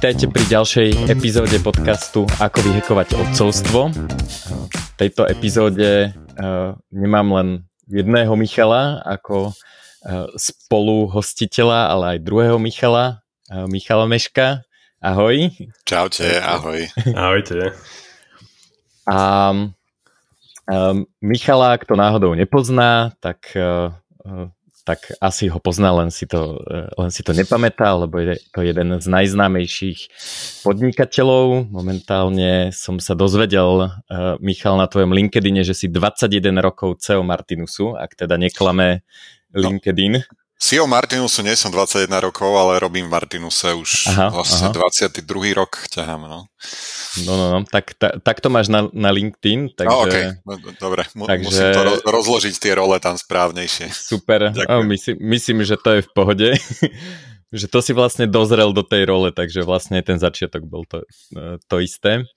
Vítajte pri ďalšej epizóde podcastu Ako vyhekovať otcovstvo. V tejto epizóde uh, nemám len jedného Michala ako uh, spolu hostiteľa, ale aj druhého Michala, uh, Michala Meška. Ahoj. Čaute, ahoj. Ahojte. A um, Michala, kto náhodou nepozná, tak uh, tak asi ho pozná, len si to, eh, len si to nepamätá, lebo je to jeden z najznámejších podnikateľov. Momentálne som sa dozvedel, uh, Michal, na tvojom LinkedIne, že si 21 rokov CEO Martinusu, ak teda neklame no. LinkedIn. No. CEO Martinusu nie som 21 rokov, ale robím v Martinuse už aha, vlastne aha. 22. rok ťahám. No, no, no, no. Tak, ta, tak to máš na, na LinkedIn. Takže, no, okay. no, dobre, takže, musím to roz, rozložiť tie role tam správnejšie. Super, oh, myslím, myslím, že to je v pohode. že to si vlastne dozrel do tej role, takže vlastne ten začiatok bol to, to isté.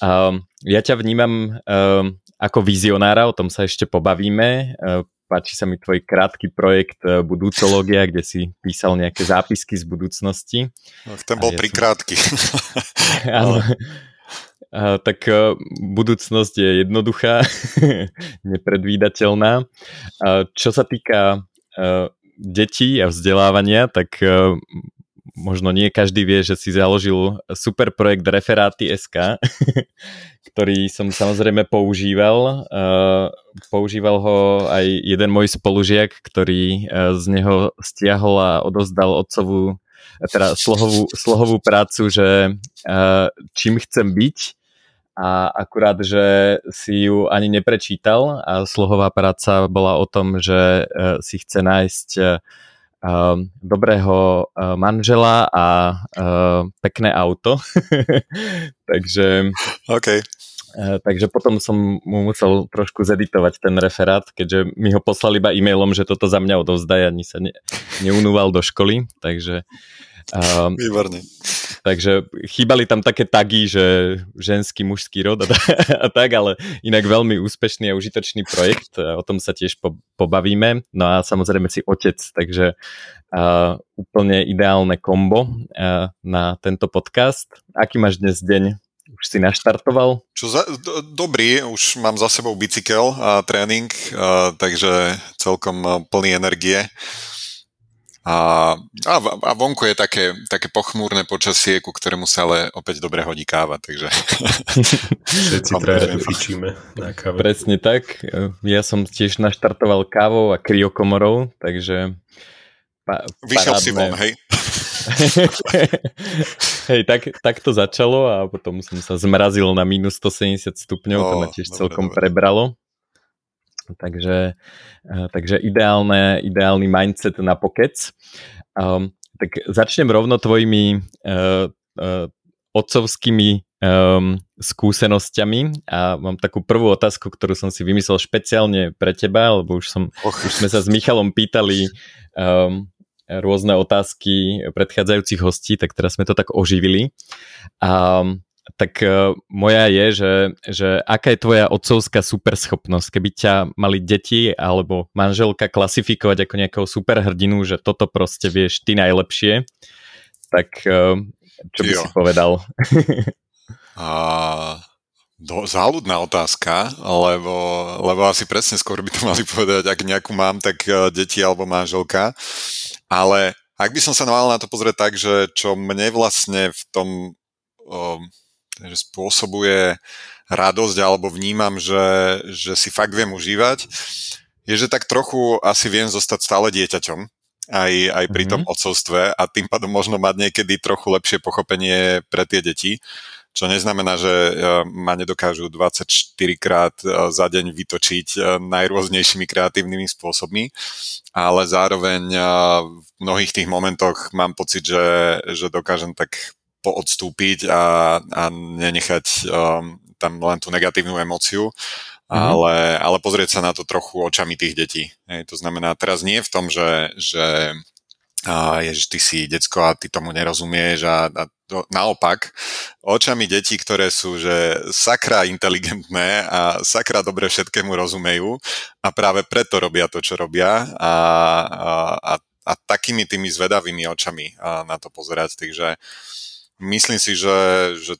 Um, ja ťa vnímam um, ako vizionára, o tom sa ešte pobavíme. Uh, páči sa mi tvoj krátky projekt e, Budúcológia, kde si písal nejaké zápisky z budúcnosti. No, ten bol ja prikrátky. Som... Áno. A, tak uh, budúcnosť je jednoduchá, nepredvídateľná. A, čo sa týka uh, detí a vzdelávania, tak možno nie každý vie, že si založil super projekt Referáty SK, ktorý som samozrejme používal. Uh, používal ho aj jeden môj spolužiak, ktorý uh, z neho stiahol a odozdal otcovú teda slohovú, slohovú prácu, že uh, čím chcem byť a akurát, že si ju ani neprečítal a slohová práca bola o tom, že si chce nájsť dobrého uh, manžela a uh, pekné auto. takže, okay. uh, takže potom som mu musel trošku zeditovať ten referát, keďže mi ho poslali iba e-mailom, že toto za mňa odovzdaj, ani sa ne, neunúval do školy, takže Uh, Výborne. Takže chýbali tam také tagy, že ženský, mužský rod a, a tak, ale inak veľmi úspešný a užitočný projekt. O tom sa tiež po, pobavíme. No a samozrejme si otec, takže uh, úplne ideálne kombo uh, na tento podcast. Aký máš dnes deň? Už si naštartoval? Čo za, do, dobrý, už mám za sebou bicykel a tréning, uh, takže celkom plný energie. A, a, a vonku je také, také pochmúrne počasie, ku ktorému sa ale opäť dobre hodí káva, takže... Všetci traja fičíme na káve. Presne tak. Ja som tiež naštartoval kávou a kryokomorou, takže... Pa, Vyšiel si von, hej? hej, tak, tak to začalo a potom som sa zmrazil na minus 170 stupňov, oh, to ma tiež dobre, celkom dobre. prebralo. Takže, eh, takže ideálne, ideálny mindset na pokec. Um, tak začnem rovno tvojimi uh, uh, otcovskými um, skúsenosťami a mám takú prvú otázku, ktorú som si vymyslel špeciálne pre teba, lebo už, som, oh. už sme sa s Michalom pýtali um, rôzne otázky predchádzajúcich hostí, tak teraz sme to tak oživili. Um, tak uh, moja je, že, že aká je tvoja otcovská superschopnosť, keby ťa mali deti alebo manželka klasifikovať ako nejakého superhrdinu, že toto proste vieš ty najlepšie, tak uh, čo by jo. si povedal? A, do, záľudná otázka, lebo, lebo asi presne skôr by to mali povedať, ak nejakú mám, tak uh, deti alebo manželka. Ale ak by som sa mal na to pozrieť tak, že čo mne vlastne v tom um, že spôsobuje radosť alebo vnímam, že, že si fakt viem užívať, je, že tak trochu asi viem zostať stále dieťaťom aj, aj pri tom mm-hmm. otcovstve a tým pádom možno mať niekedy trochu lepšie pochopenie pre tie deti, čo neznamená, že e, ma nedokážu 24 krát e, za deň vytočiť e, najrôznejšími kreatívnymi spôsobmi, ale zároveň v mnohých tých momentoch mám pocit, že, že dokážem tak poodstúpiť a, a nenechať um, tam len tú negatívnu emóciu, mm-hmm. ale, ale pozrieť sa na to trochu očami tých detí. Hej, to znamená, teraz nie v tom, že, že a ježiš, ty si decko a ty tomu nerozumieš a, a to, naopak, očami detí, ktoré sú že sakra inteligentné a sakra dobre všetkému rozumejú a práve preto robia to, čo robia a, a, a, a takými tými zvedavými očami a na to pozerať. Takže myslím si, že, že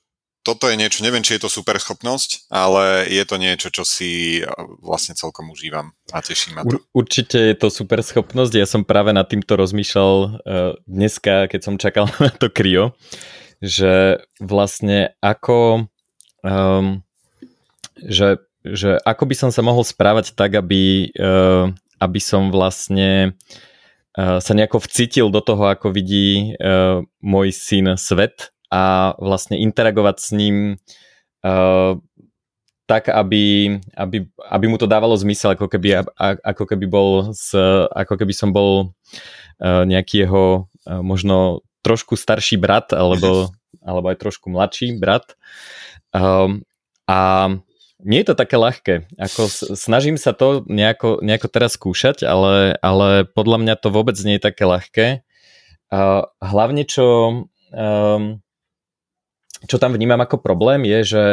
toto je niečo, neviem, či je to super schopnosť, ale je to niečo, čo si vlastne celkom užívam a teší ma to. Určite je to super schopnosť, ja som práve nad týmto rozmýšľal uh, dneska, keď som čakal na to krio, že vlastne ako um, že, že ako by som sa mohol správať tak, aby, uh, aby som vlastne uh, sa nejako vcítil do toho, ako vidí uh, môj syn svet a vlastne interagovať s ním uh, tak, aby, aby, aby mu to dávalo zmysel, ako keby, ako keby, bol z, ako keby som bol nejaký jeho možno trošku starší brat, alebo, alebo aj trošku mladší brat. Um, a nie je to také ľahké. Ako snažím sa to nejako, nejako teraz skúšať, ale, ale podľa mňa to vôbec nie je také ľahké. Uh, hlavne čo um, čo tam vnímam ako problém je, že,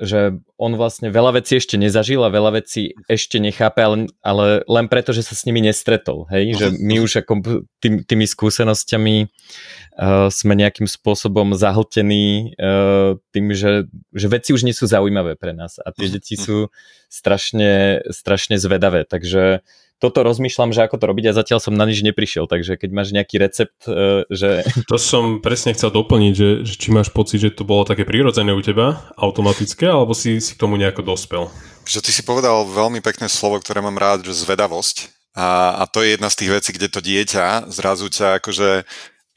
že on vlastne veľa vecí ešte nezažil a veľa vecí ešte nechápe, ale, ale len preto, že sa s nimi nestretol. Hej? Že my už ako tým, tými skúsenosťami uh, sme nejakým spôsobom zahltení uh, tým, že, že veci už nie sú zaujímavé pre nás a tie deti sú strašne, strašne zvedavé. Takže toto rozmýšľam, že ako to robiť a zatiaľ som na nič neprišiel, takže keď máš nejaký recept, e, že... To som presne chcel doplniť, že, že či máš pocit, že to bolo také prirodzené u teba, automatické, alebo si, si k tomu nejako dospel? Že ty si povedal veľmi pekné slovo, ktoré mám rád, že zvedavosť. A, a to je jedna z tých vecí, kde to dieťa zrazu ťa akože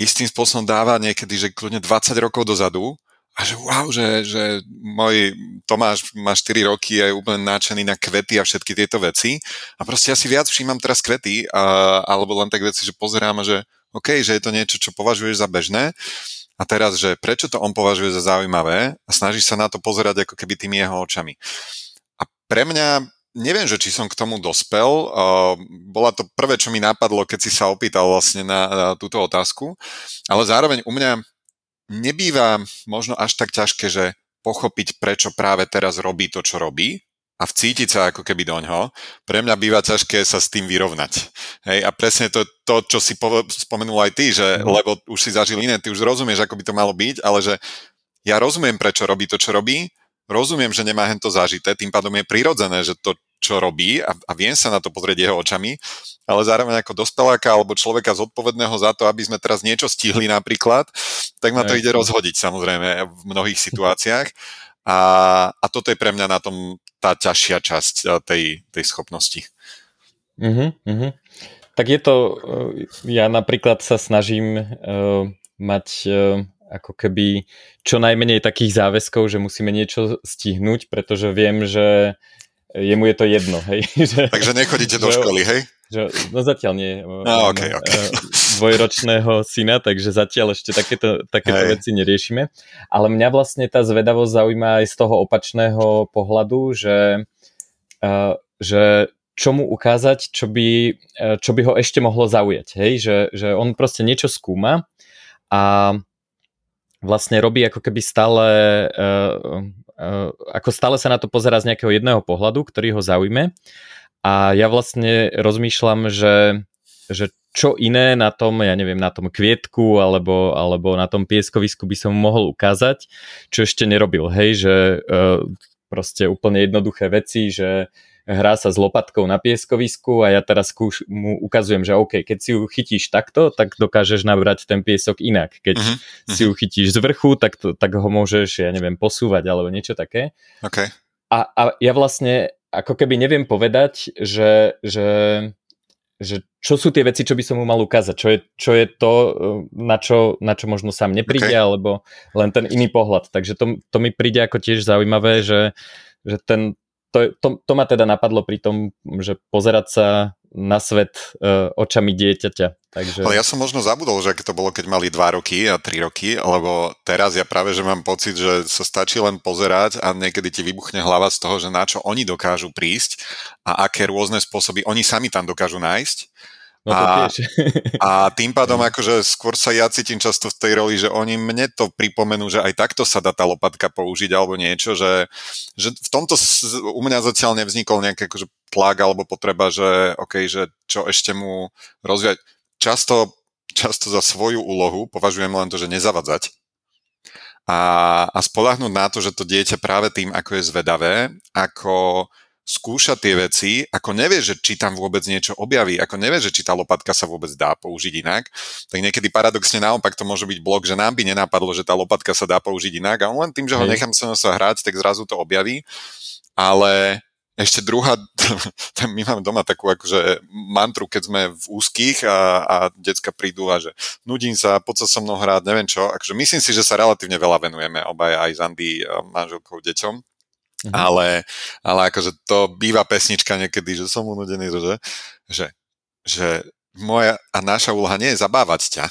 istým spôsobom dáva niekedy, že kľudne 20 rokov dozadu a že wow, že, že môj Tomáš má 4 roky a je úplne náčený na kvety a všetky tieto veci. A proste ja si viac všímam teraz kvety, a, alebo len tak veci, že pozerám a že OK, že je to niečo, čo považuješ za bežné. A teraz, že prečo to on považuje za zaujímavé a snaží sa na to pozerať ako keby tými jeho očami. A pre mňa, neviem, že či som k tomu dospel, bola to prvé, čo mi napadlo, keď si sa opýtal vlastne na, na túto otázku, ale zároveň u mňa nebýva možno až tak ťažké, že pochopiť, prečo práve teraz robí to, čo robí a vcítiť sa ako keby do ňoho. Pre mňa býva ťažké sa s tým vyrovnať. Hej, a presne to, to čo si po, spomenul aj ty, že, mm. lebo už si zažil iné, ty už rozumieš, ako by to malo byť, ale že ja rozumiem, prečo robí to, čo robí, rozumiem, že nemá hento zažité, tým pádom je prirodzené, že to, čo robí a, a viem sa na to pozrieť jeho očami, ale zároveň ako dospeláka alebo človeka zodpovedného za to, aby sme teraz niečo stihli napríklad, tak ma to ide rozhodiť samozrejme v mnohých situáciách. A, a toto je pre mňa na tom tá ťažšia časť eh, tej, tej schopnosti. Uh-huh, uh-huh. Tak je to, eh, ja napríklad sa snažím uh, mať uh, ako keby čo najmenej takých záväzkov, že musíme niečo stihnúť, pretože viem, že jemu je to jedno, hej. Že, Takže nechodíte do školy, hej? Že, no zatiaľ nie. No, okay, okay. Dvojročného syna, takže zatiaľ ešte takéto, takéto veci neriešime. Ale mňa vlastne tá zvedavosť zaujíma aj z toho opačného pohľadu, že, uh, že čo mu ukázať, čo by, čo by ho ešte mohlo zaujať. Hej? Že, že on proste niečo skúma a vlastne robí ako keby stále ako stále sa na to pozera z nejakého jedného pohľadu, ktorý ho zaujme. A ja vlastne rozmýšľam, že, že čo iné na tom, ja neviem, na tom kvietku alebo, alebo na tom pieskovisku by som mohol ukázať, čo ešte nerobil, hej, že uh, proste úplne jednoduché veci, že hrá sa s lopatkou na pieskovisku a ja teraz skúš, mu ukazujem, že OK, keď si ju chytíš takto, tak dokážeš nabrať ten piesok inak. Keď uh-huh, si ju chytíš z vrchu, tak, to, tak ho môžeš, ja neviem, posúvať alebo niečo také. Okay. A, a ja vlastne ako keby neviem povedať, že, že, že čo sú tie veci, čo by som mu mal ukázať, čo je, čo je to, na čo, na čo možno sám nepríde, okay. alebo len ten iný pohľad. Takže to, to mi príde ako tiež zaujímavé, že, že ten, to, to, to ma teda napadlo pri tom, že pozerať sa na svet uh, očami dieťaťa. Takže... Ale ja som možno zabudol, že to bolo, keď mali 2 roky a 3 roky, lebo teraz ja práve, že mám pocit, že sa stačí len pozerať a niekedy ti vybuchne hlava z toho, že na čo oni dokážu prísť a aké rôzne spôsoby oni sami tam dokážu nájsť No to a, a tým pádom akože skôr sa ja cítim často v tej roli, že oni mne to pripomenú, že aj takto sa dá tá lopatka použiť alebo niečo, že, že v tomto u mňa zatiaľ nevznikol nejaký akože tlak alebo potreba, že OK, že čo ešte mu rozvíjať. Často často za svoju úlohu považujem len to, že nezavadzať a, a spolahnúť na to, že to dieťa práve tým, ako je zvedavé, ako skúša tie veci, ako nevie, že či tam vôbec niečo objaví, ako nevie, že či tá lopatka sa vôbec dá použiť inak, tak niekedy paradoxne naopak to môže byť blok, že nám by nenapadlo, že tá lopatka sa dá použiť inak a on len tým, že ho nechám sa sa hrať, tak zrazu to objaví. Ale ešte druhá, my máme doma takú akože mantru, keď sme v úzkých a, a decka prídu a že nudím sa, poď sa so mnou hrať, neviem čo. Akože myslím si, že sa relatívne veľa venujeme obaj aj s Andy, manželkou, deťom Mm-hmm. Ale, ale akože to býva pesnička niekedy, že som unudený, že, že, že moja a naša úloha nie je zabávať ťa.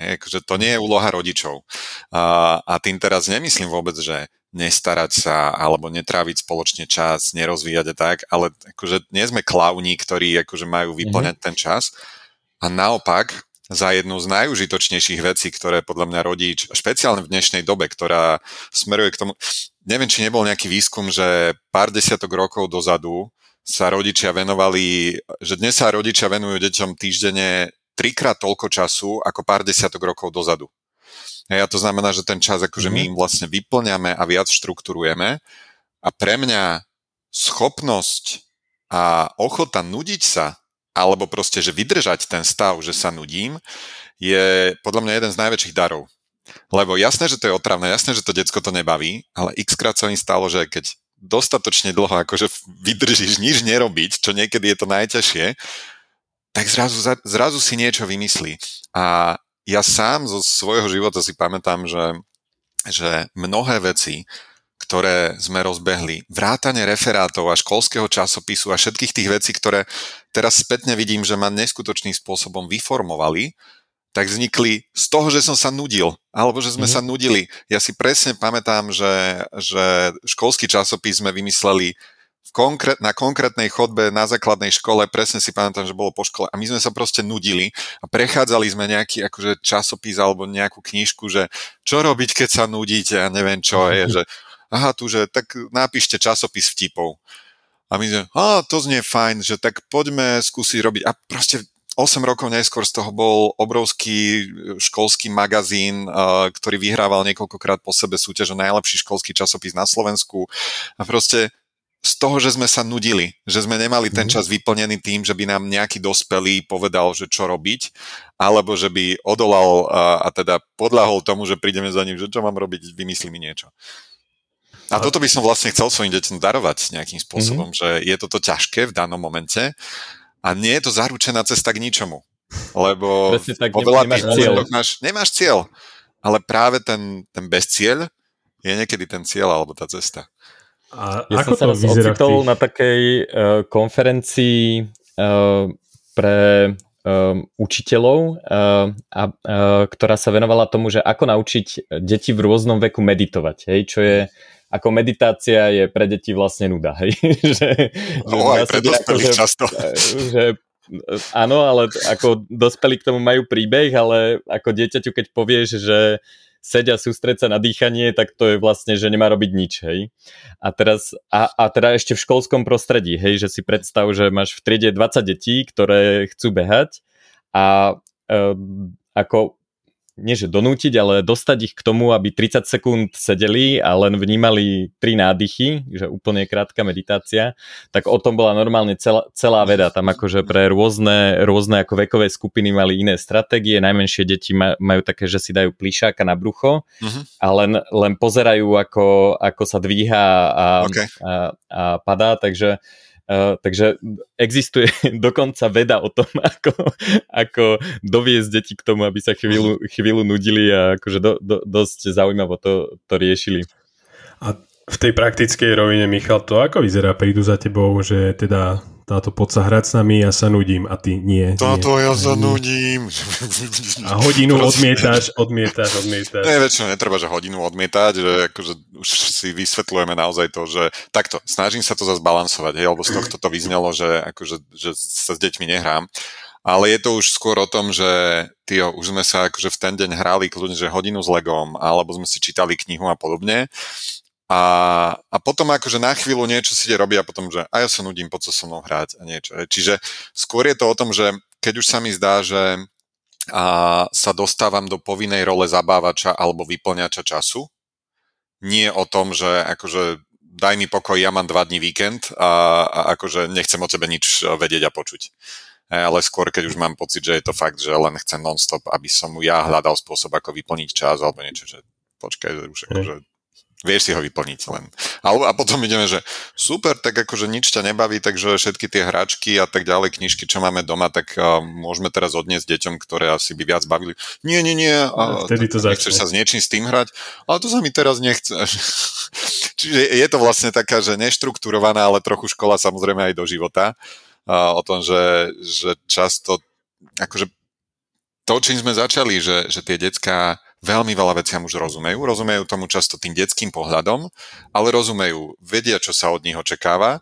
Je, akože to nie je úloha rodičov. A, a tým teraz nemyslím vôbec, že nestarať sa alebo netráviť spoločne čas, nerozvíjať a tak, ale akože nie sme klauni, ktorí akože majú vyplňať mm-hmm. ten čas. A naopak, za jednu z najužitočnejších vecí, ktoré podľa mňa rodič, špeciálne v dnešnej dobe, ktorá smeruje k tomu, neviem, či nebol nejaký výskum, že pár desiatok rokov dozadu sa rodičia venovali, že dnes sa rodičia venujú deťom týždenne trikrát toľko času ako pár desiatok rokov dozadu. A to znamená, že ten čas akože my mhm. im vlastne vyplňame a viac štruktúrujeme a pre mňa schopnosť a ochota nudiť sa alebo proste, že vydržať ten stav, že sa nudím, je podľa mňa jeden z najväčších darov. Lebo jasné, že to je otravné, jasné, že to decko to nebaví, ale x krát sa im stalo, že keď dostatočne dlho akože vydržíš nič nerobiť, čo niekedy je to najťažšie, tak zrazu, zrazu si niečo vymyslí. A ja sám zo svojho života si pamätám, že, že mnohé veci, ktoré sme rozbehli, vrátane referátov a školského časopisu a všetkých tých vecí, ktoré teraz spätne vidím, že ma neskutočným spôsobom vyformovali, tak vznikli z toho, že som sa nudil, alebo že sme mm-hmm. sa nudili. Ja si presne pamätám, že, že školský časopis sme vymysleli v konkrét, na konkrétnej chodbe na základnej škole, presne si pamätám, že bolo po škole a my sme sa proste nudili a prechádzali sme nejaký akože časopis alebo nejakú knižku, že čo robiť, keď sa nudíte a neviem čo je, že aha, tu, že tak napíšte časopis vtipov. A my sme, a to znie fajn, že tak poďme skúsiť robiť. A proste 8 rokov neskôr z toho bol obrovský školský magazín, ktorý vyhrával niekoľkokrát po sebe súťaž o najlepší školský časopis na Slovensku. A proste z toho, že sme sa nudili, že sme nemali ten mhm. čas vyplnený tým, že by nám nejaký dospelý povedal, že čo robiť, alebo že by odolal a, a teda podľahol tomu, že prídeme za ním, že čo mám robiť, vymyslí mi niečo. A toto by som vlastne chcel svojim deťom darovať nejakým spôsobom, mm-hmm. že je toto ťažké v danom momente a nie je to zaručená cesta k ničomu. Lebo tak, vo veľa nemáš cieľ. Máš, nemáš cieľ, ale práve ten, ten bez cieľ je niekedy ten cieľ alebo tá cesta. A ja ako som sa raz ocitol na takej uh, konferencii uh, pre um, učiteľov, uh, a, uh, ktorá sa venovala tomu, že ako naučiť deti v rôznom veku meditovať, hej, čo je ako meditácia je pre deti vlastne nuda, hej? že, no, že aj pre dospelých často. Že, áno, ale ako dospelí k tomu majú príbeh, ale ako dieťaťu, keď povieš, že sedia sústreť sa na dýchanie, tak to je vlastne, že nemá robiť nič, hej. A teraz, a, a teda ešte v školskom prostredí, hej, že si predstav, že máš v triede 20 detí, ktoré chcú behať a e, ako nie že donútiť, ale dostať ich k tomu, aby 30 sekúnd sedeli a len vnímali tri nádychy, že úplne krátka meditácia, tak o tom bola normálne celá, celá veda. Tam akože pre rôzne, rôzne ako vekové skupiny mali iné stratégie, najmenšie deti majú také, že si dajú plišáka na brucho uh-huh. a len, len pozerajú, ako, ako sa dvíha a, okay. a, a padá, takže takže existuje dokonca veda o tom, ako, ako doviesť deti k tomu, aby sa chvíľu, chvíľu nudili a akože do, do, dosť zaujímavo to, to riešili. A v tej praktickej rovine, Michal, to ako vyzerá? Prídu za tebou, že teda táto poď sa hrať s nami, ja sa nudím a ty nie. Táto nie, ja sa nudím. A hodinu odmietaš, odmietaš, odmietaš. Nie, väčšinou netreba, že hodinu odmietať, že akože už si vysvetľujeme naozaj to, že takto, snažím sa to zase balansovať, hej, lebo z tohto to vyznelo, že, akože, že sa s deťmi nehrám. Ale je to už skôr o tom, že tyjo, už sme sa akože v ten deň hrali kľudne, že hodinu s legom, alebo sme si čítali knihu a podobne. A, a potom akože na chvíľu niečo si ide robiť a potom, že a ja sa nudím, poď sa so mnou hrať a niečo. Čiže skôr je to o tom, že keď už sa mi zdá, že a sa dostávam do povinnej role zabávača alebo vyplňača času. Nie o tom, že akože daj mi pokoj, ja mám dva dní víkend a, a akože nechcem o tebe nič vedieť a počuť. E, ale skôr, keď už mám pocit, že je to fakt, že len chcem non-stop, aby som ja hľadal spôsob, ako vyplniť čas alebo niečo, že počkaj, že už akože vieš si ho vyplniť len. A, a potom ideme, že super, tak akože nič ťa nebaví, takže všetky tie hračky a tak ďalej, knižky, čo máme doma, tak uh, môžeme teraz odniesť deťom, ktoré asi by viac bavili. Nie, nie, nie, uh, Vtedy to nechceš sa s niečím s tým hrať, ale to sa mi teraz nechce. Čiže je to vlastne taká, že neštrukturovaná, ale trochu škola samozrejme aj do života. Uh, o tom, že, že často akože to, čím sme začali, že, že tie decka veľmi veľa veciam už rozumejú. Rozumejú tomu často tým detským pohľadom, ale rozumejú, vedia, čo sa od nich očakáva.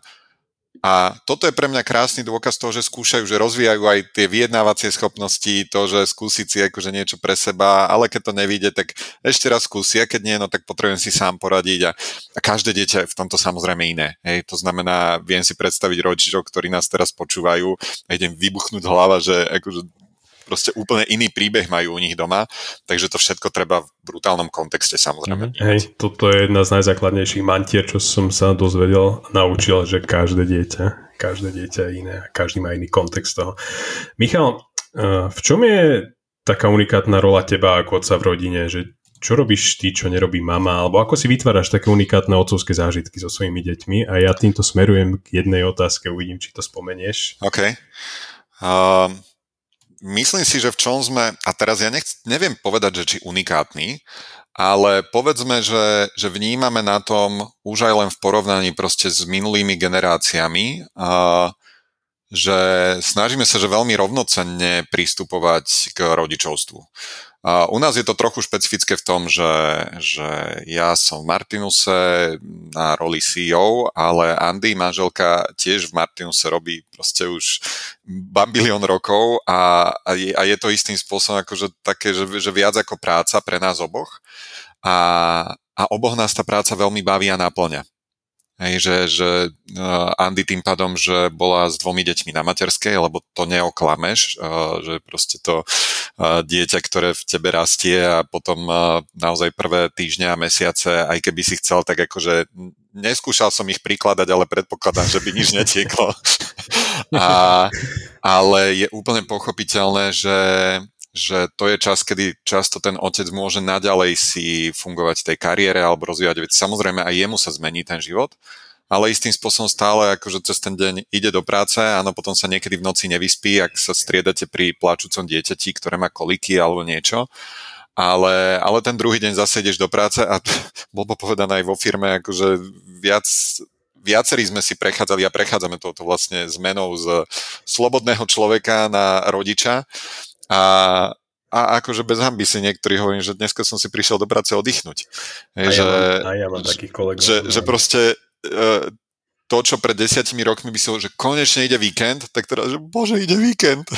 A toto je pre mňa krásny dôkaz toho, že skúšajú, že rozvíjajú aj tie vyjednávacie schopnosti, to, že skúsiť si akože niečo pre seba, ale keď to nevíde, tak ešte raz skúsia, keď nie, no tak potrebujem si sám poradiť a, a každé dieťa je v tomto samozrejme iné. Hej. To znamená, viem si predstaviť rodičov, ktorí nás teraz počúvajú a idem vybuchnúť hlava, že akože proste úplne iný príbeh majú u nich doma, takže to všetko treba v brutálnom kontexte samozrejme. Mm, hej, toto je jedna z najzákladnejších mantier, čo som sa dozvedel, naučil, že každé dieťa, každé dieťa je iné a každý má iný kontext toho. Michal, eh, v čom je taká unikátna rola teba ako otca v rodine, že čo robíš ty, čo nerobí mama, alebo ako si vytváraš také unikátne otcovské zážitky so svojimi deťmi a ja týmto smerujem k jednej otázke, uvidím, či to spomenieš. OK. Um, myslím si, že v čom sme, a teraz ja nechc, neviem povedať, že či unikátny, ale povedzme, že, že vnímame na tom už aj len v porovnaní proste s minulými generáciami, a, že snažíme sa, že veľmi rovnocenne pristupovať k rodičovstvu. U nás je to trochu špecifické v tom, že, že ja som v Martinuse na roli CEO, ale Andy, manželka, tiež v Martinuse robí proste už bambilión rokov a, a, je, a je to istým spôsobom akože také, že, že viac ako práca pre nás oboch. A, a oboch nás tá práca veľmi baví a naplňa. Hej, že, že uh, Andy tým pádom, že bola s dvomi deťmi na materskej, lebo to neoklameš, uh, že proste to uh, dieťa, ktoré v tebe rastie a potom naozaj prvé týždňa a mesiace, aj keby si chcel, tak akože neskúšal som ich prikladať, ale predpokladám, že by nič netieklo. a, ale je úplne pochopiteľné, že že to je čas, kedy často ten otec môže naďalej si fungovať v tej kariére alebo rozvíjať veci. Samozrejme aj jemu sa zmení ten život, ale istým spôsobom stále akože cez ten deň ide do práce, áno, potom sa niekedy v noci nevyspí, ak sa striedate pri plačúcom dieťati, ktoré má koliky alebo niečo. Ale, ale ten druhý deň zase ideš do práce a bolo povedané aj vo firme, akože viac viacerí sme si prechádzali a prechádzame toto vlastne zmenou z slobodného človeka na rodiča a, a akože bez hamby si niektorí hovorím, že dneska som si prišiel do práce oddychnúť. a, že, ja mám, a ja mám takých kolegov. Že, že proste uh, to, čo pred desiatimi rokmi by som, že konečne ide víkend, tak teraz, že bože, ide víkend.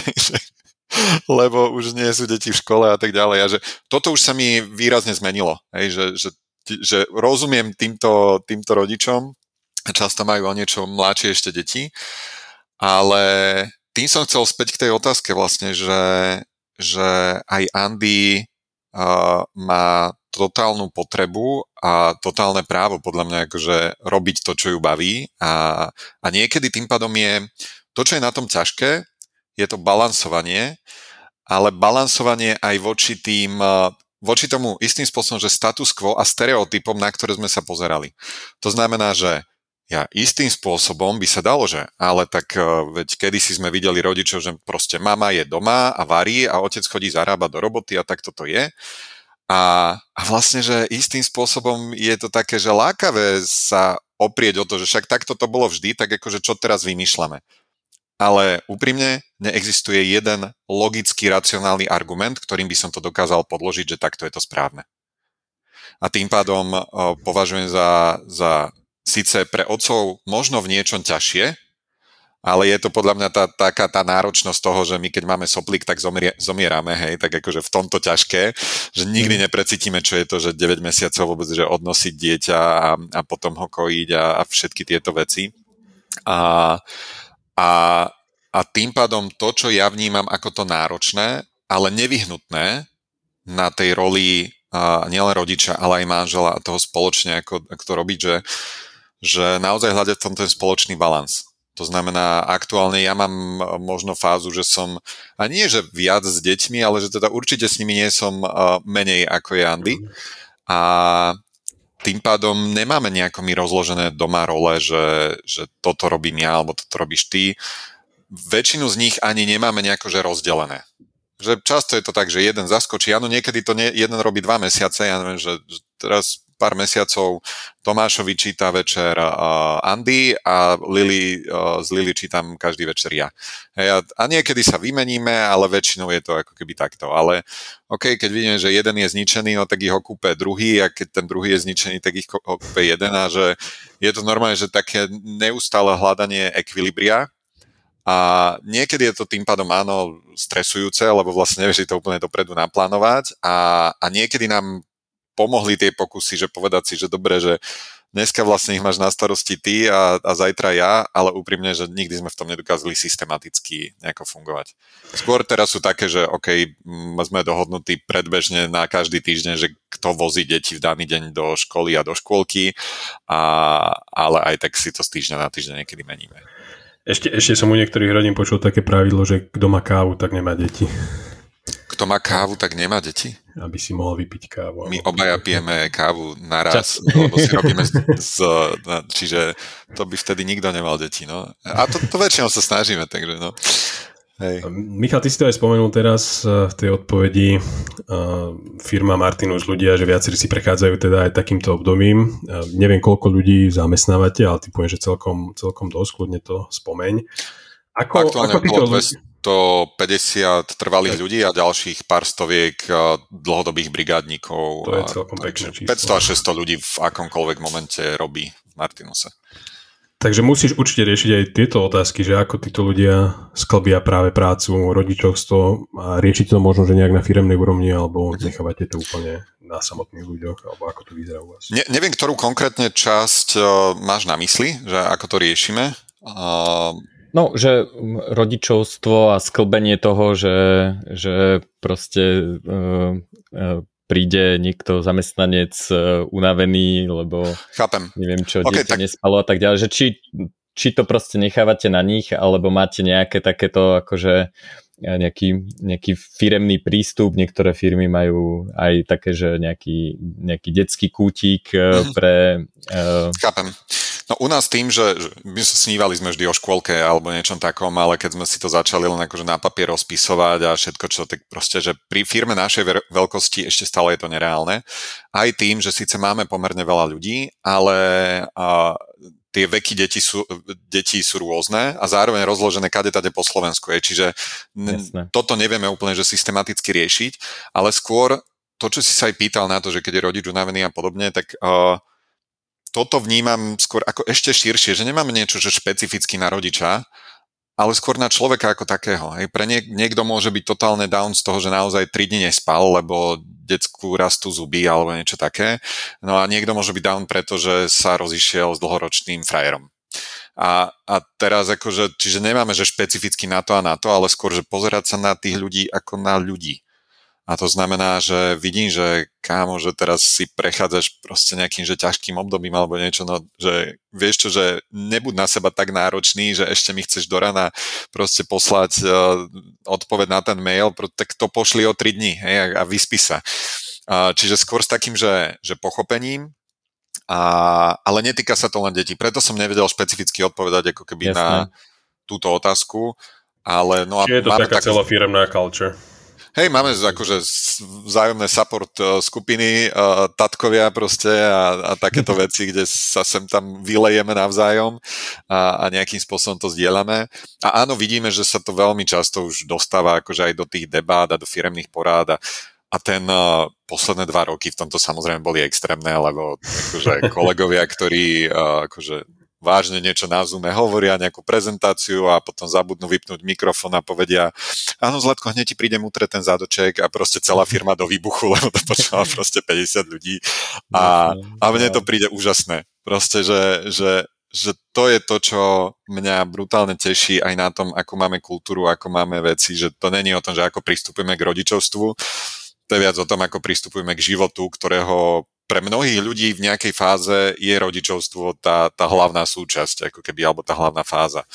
lebo už nie sú deti v škole a tak ďalej. A že toto už sa mi výrazne zmenilo. Hej, že, že, že rozumiem týmto, týmto rodičom, často majú o niečo mladšie ešte deti, ale tým som chcel späť k tej otázke vlastne, že, že aj Andy uh, má totálnu potrebu a totálne právo podľa mňa akože robiť to, čo ju baví a, a niekedy tým pádom je to, čo je na tom ťažké, je to balansovanie, ale balansovanie aj voči tým voči tomu istým spôsobom, že status quo a stereotypom, na ktoré sme sa pozerali. To znamená, že ja istým spôsobom by sa dalo, že ale tak e, veď kedysi sme videli rodičov, že proste mama je doma a varí a otec chodí zarábať do roboty a tak toto je. A, a vlastne, že istým spôsobom je to také, že lákavé sa oprieť o to, že však takto to bolo vždy, tak akože čo teraz vymýšľame. Ale úprimne neexistuje jeden logický, racionálny argument, ktorým by som to dokázal podložiť, že takto je to správne. A tým pádom e, považujem za, za síce pre otcov možno v niečom ťažšie, ale je to podľa mňa tá, taká tá náročnosť toho, že my keď máme soplík, tak zomrie, zomierame, hej, tak akože v tomto ťažké, že nikdy mhm. neprecítime, čo je to, že 9 mesiacov vôbec, že odnosiť dieťa a, a potom ho kojiť a, a všetky tieto veci. A, a, a tým pádom to, čo ja vnímam ako to náročné, ale nevyhnutné na tej roli a nielen rodiča, ale aj manžela a toho spoločne, ako, ako to robiť, že, že naozaj hľadať v tom ten spoločný balans. To znamená, aktuálne ja mám možno fázu, že som, a nie že viac s deťmi, ale že teda určite s nimi nie som menej ako je Andy. A tým pádom nemáme nejako mi rozložené doma role, že, že toto robím ja, alebo toto robíš ty. Väčšinu z nich ani nemáme nejako že rozdelené. Že často je to tak, že jeden zaskočí, áno, niekedy to nie, jeden robí dva mesiace, ja neviem, že teraz pár mesiacov Tomášovi číta večer uh, Andy a Lily, uh, z Lily čítam každý večer ja. Hej, a, a niekedy sa vymeníme, ale väčšinou je to ako keby takto. Ale OK, keď vidím, že jeden je zničený, no tak ich okúpe druhý a keď ten druhý je zničený, tak ich okúpe jeden a že je to normálne, že také neustále hľadanie ekvilibria, a niekedy je to tým pádom áno stresujúce, lebo vlastne nevieš to úplne dopredu naplánovať a, a niekedy nám pomohli tie pokusy, že povedať si, že dobre, že dneska vlastne ich máš na starosti ty a, a zajtra ja, ale úprimne, že nikdy sme v tom nedokázali systematicky nejako fungovať. Skôr teraz sú také, že OK, sme dohodnutí predbežne na každý týždeň, že kto vozí deti v daný deň do školy a do škôlky, a, ale aj tak si to z týždňa na týždeň niekedy meníme. Ešte, ešte som u niektorých rodín počul také pravidlo, že kto má kávu, tak nemá deti. Kto má kávu, tak nemá deti? Aby si mohol vypiť kávu. My obaja pijeme kávu naraz, lebo si robíme z, z, čiže to by vtedy nikto nemal deti. No. A to, to väčšinou sa snažíme, takže no. Hej. Michal, ty si to aj spomenul teraz eh, v tej odpovedi uh, firma Martinus ľudia, že viacerí si prechádzajú teda aj takýmto obdobím. Uh, neviem, koľko ľudí zamestnávate, ale ty poviem, že celkom, celkom dosť, kľudne to spomeň. Ako, Aktuálne ako títo ľudí... 150 trvalých ľudí a ďalších pár stoviek dlhodobých brigádnikov. To je celkom pekné číslo. 500 až 600 ľudí v akomkoľvek momente robí v Martinuse. Takže musíš určite riešiť aj tieto otázky, že ako títo ľudia sklbia práve prácu, rodičovstvo a riešiť to možno, že nejak na firemnej úrovni alebo mhm. nechávate to úplne na samotných ľuďoch, alebo ako to vyzerá u vás? Ne, neviem, ktorú konkrétne časť uh, máš na mysli, že ako to riešime. Uh, No, že rodičovstvo a sklbenie toho, že, že proste uh, uh, príde niekto zamestnanec uh, unavený, lebo Chápem. neviem čo, okay, dieťa tak... nespalo a tak ďalej, že či, či to proste nechávate na nich, alebo máte nejaké takéto akože nejaký, nejaký firemný prístup. Niektoré firmy majú aj také, že nejaký, nejaký detský kútik mm-hmm. pre... Uh... Chápem. No u nás tým, že my snívali sme vždy o škôlke alebo niečom takom, ale keď sme si to začali len akože na papier rozpisovať a všetko, čo tak proste, že pri firme našej veľkosti ešte stále je to nereálne. Aj tým, že síce máme pomerne veľa ľudí, ale a, tie veky detí sú, detí sú rôzne a zároveň rozložené kade tade po Slovensku. Je. Čiže n- toto nevieme úplne že systematicky riešiť, ale skôr to, čo si sa aj pýtal na to, že keď je rodič unavený a podobne, tak uh, toto vnímam skôr ako ešte širšie, že nemáme niečo, že špecificky na rodiča, ale skôr na človeka ako takého. Hej. Pre niek- niekto môže byť totálne down z toho, že naozaj 3 dní nespal, lebo decku rastú zuby alebo niečo také. No a niekto môže byť down, pretože sa rozišiel s dlhoročným frajerom. A, a teraz akože, čiže nemáme, že špecificky na to a na to, ale skôr, že pozerať sa na tých ľudí ako na ľudí. A to znamená, že vidím, že kámo, že teraz si prechádzaš proste nejakým že ťažkým obdobím alebo niečo, no, že vieš čo, že nebuď na seba tak náročný, že ešte mi chceš do rana proste poslať uh, odpoveď na ten mail, tak to pošli o 3 dní hej, a vyspí sa. Uh, čiže skôr s takým, že, že pochopením, a, ale netýka sa to len detí. Preto som nevedel špecificky odpovedať ako keby Jasné. na túto otázku. Ale no a Čiže je to taká tak... celofiremná culture. Hej, máme akože vzájomné support uh, skupiny, uh, tatkovia proste a, a takéto veci, kde sa sem tam vylejeme navzájom a, a nejakým spôsobom to zdieľame. A áno, vidíme, že sa to veľmi často už dostáva akože aj do tých debát a do firemných porád a, a ten uh, posledné dva roky v tomto samozrejme boli extrémne, lebo akože kolegovia, ktorí uh, akože vážne niečo na Zoome hovoria, nejakú prezentáciu a potom zabudnú vypnúť mikrofón a povedia, áno Zlatko, hneď ti príde utre ten zádoček a proste celá firma do výbuchu, lebo to počúva proste 50 ľudí a, a mne to príde úžasné. Proste, že, že že to je to, čo mňa brutálne teší aj na tom, ako máme kultúru, ako máme veci, že to není o tom, že ako pristupujeme k rodičovstvu, to je viac o tom, ako pristupujeme k životu, ktorého pre mnohých ľudí v nejakej fáze je rodičovstvo tá, tá hlavná súčasť, ako keby, alebo tá hlavná fáza.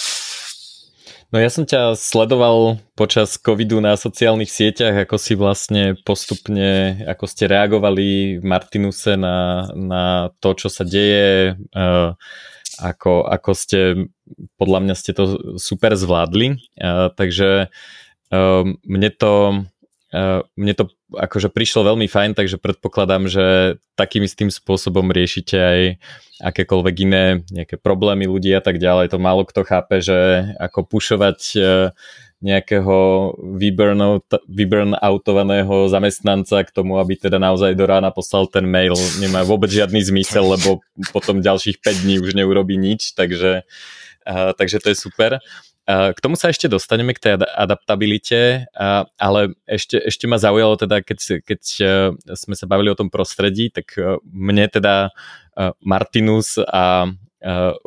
No ja som ťa sledoval počas covidu na sociálnych sieťach, ako si vlastne postupne, ako ste reagovali v Martinuse na, na to, čo sa deje, uh, ako, ako ste, podľa mňa ste to super zvládli, uh, takže uh, mne to mne to akože prišlo veľmi fajn, takže predpokladám, že takým istým spôsobom riešite aj akékoľvek iné nejaké problémy ľudí a tak ďalej. To málo kto chápe, že ako pušovať uh, nejakého vyburn outovaného zamestnanca k tomu, aby teda naozaj do rána poslal ten mail, nemá vôbec žiadny zmysel, lebo potom ďalších 5 dní už neurobi nič, takže, uh, takže to je super. Uh, k tomu sa ešte dostaneme, k tej adaptabilite, uh, ale ešte, ešte ma zaujalo teda, keď, keď uh, sme sa bavili o tom prostredí, tak mne teda Martinus a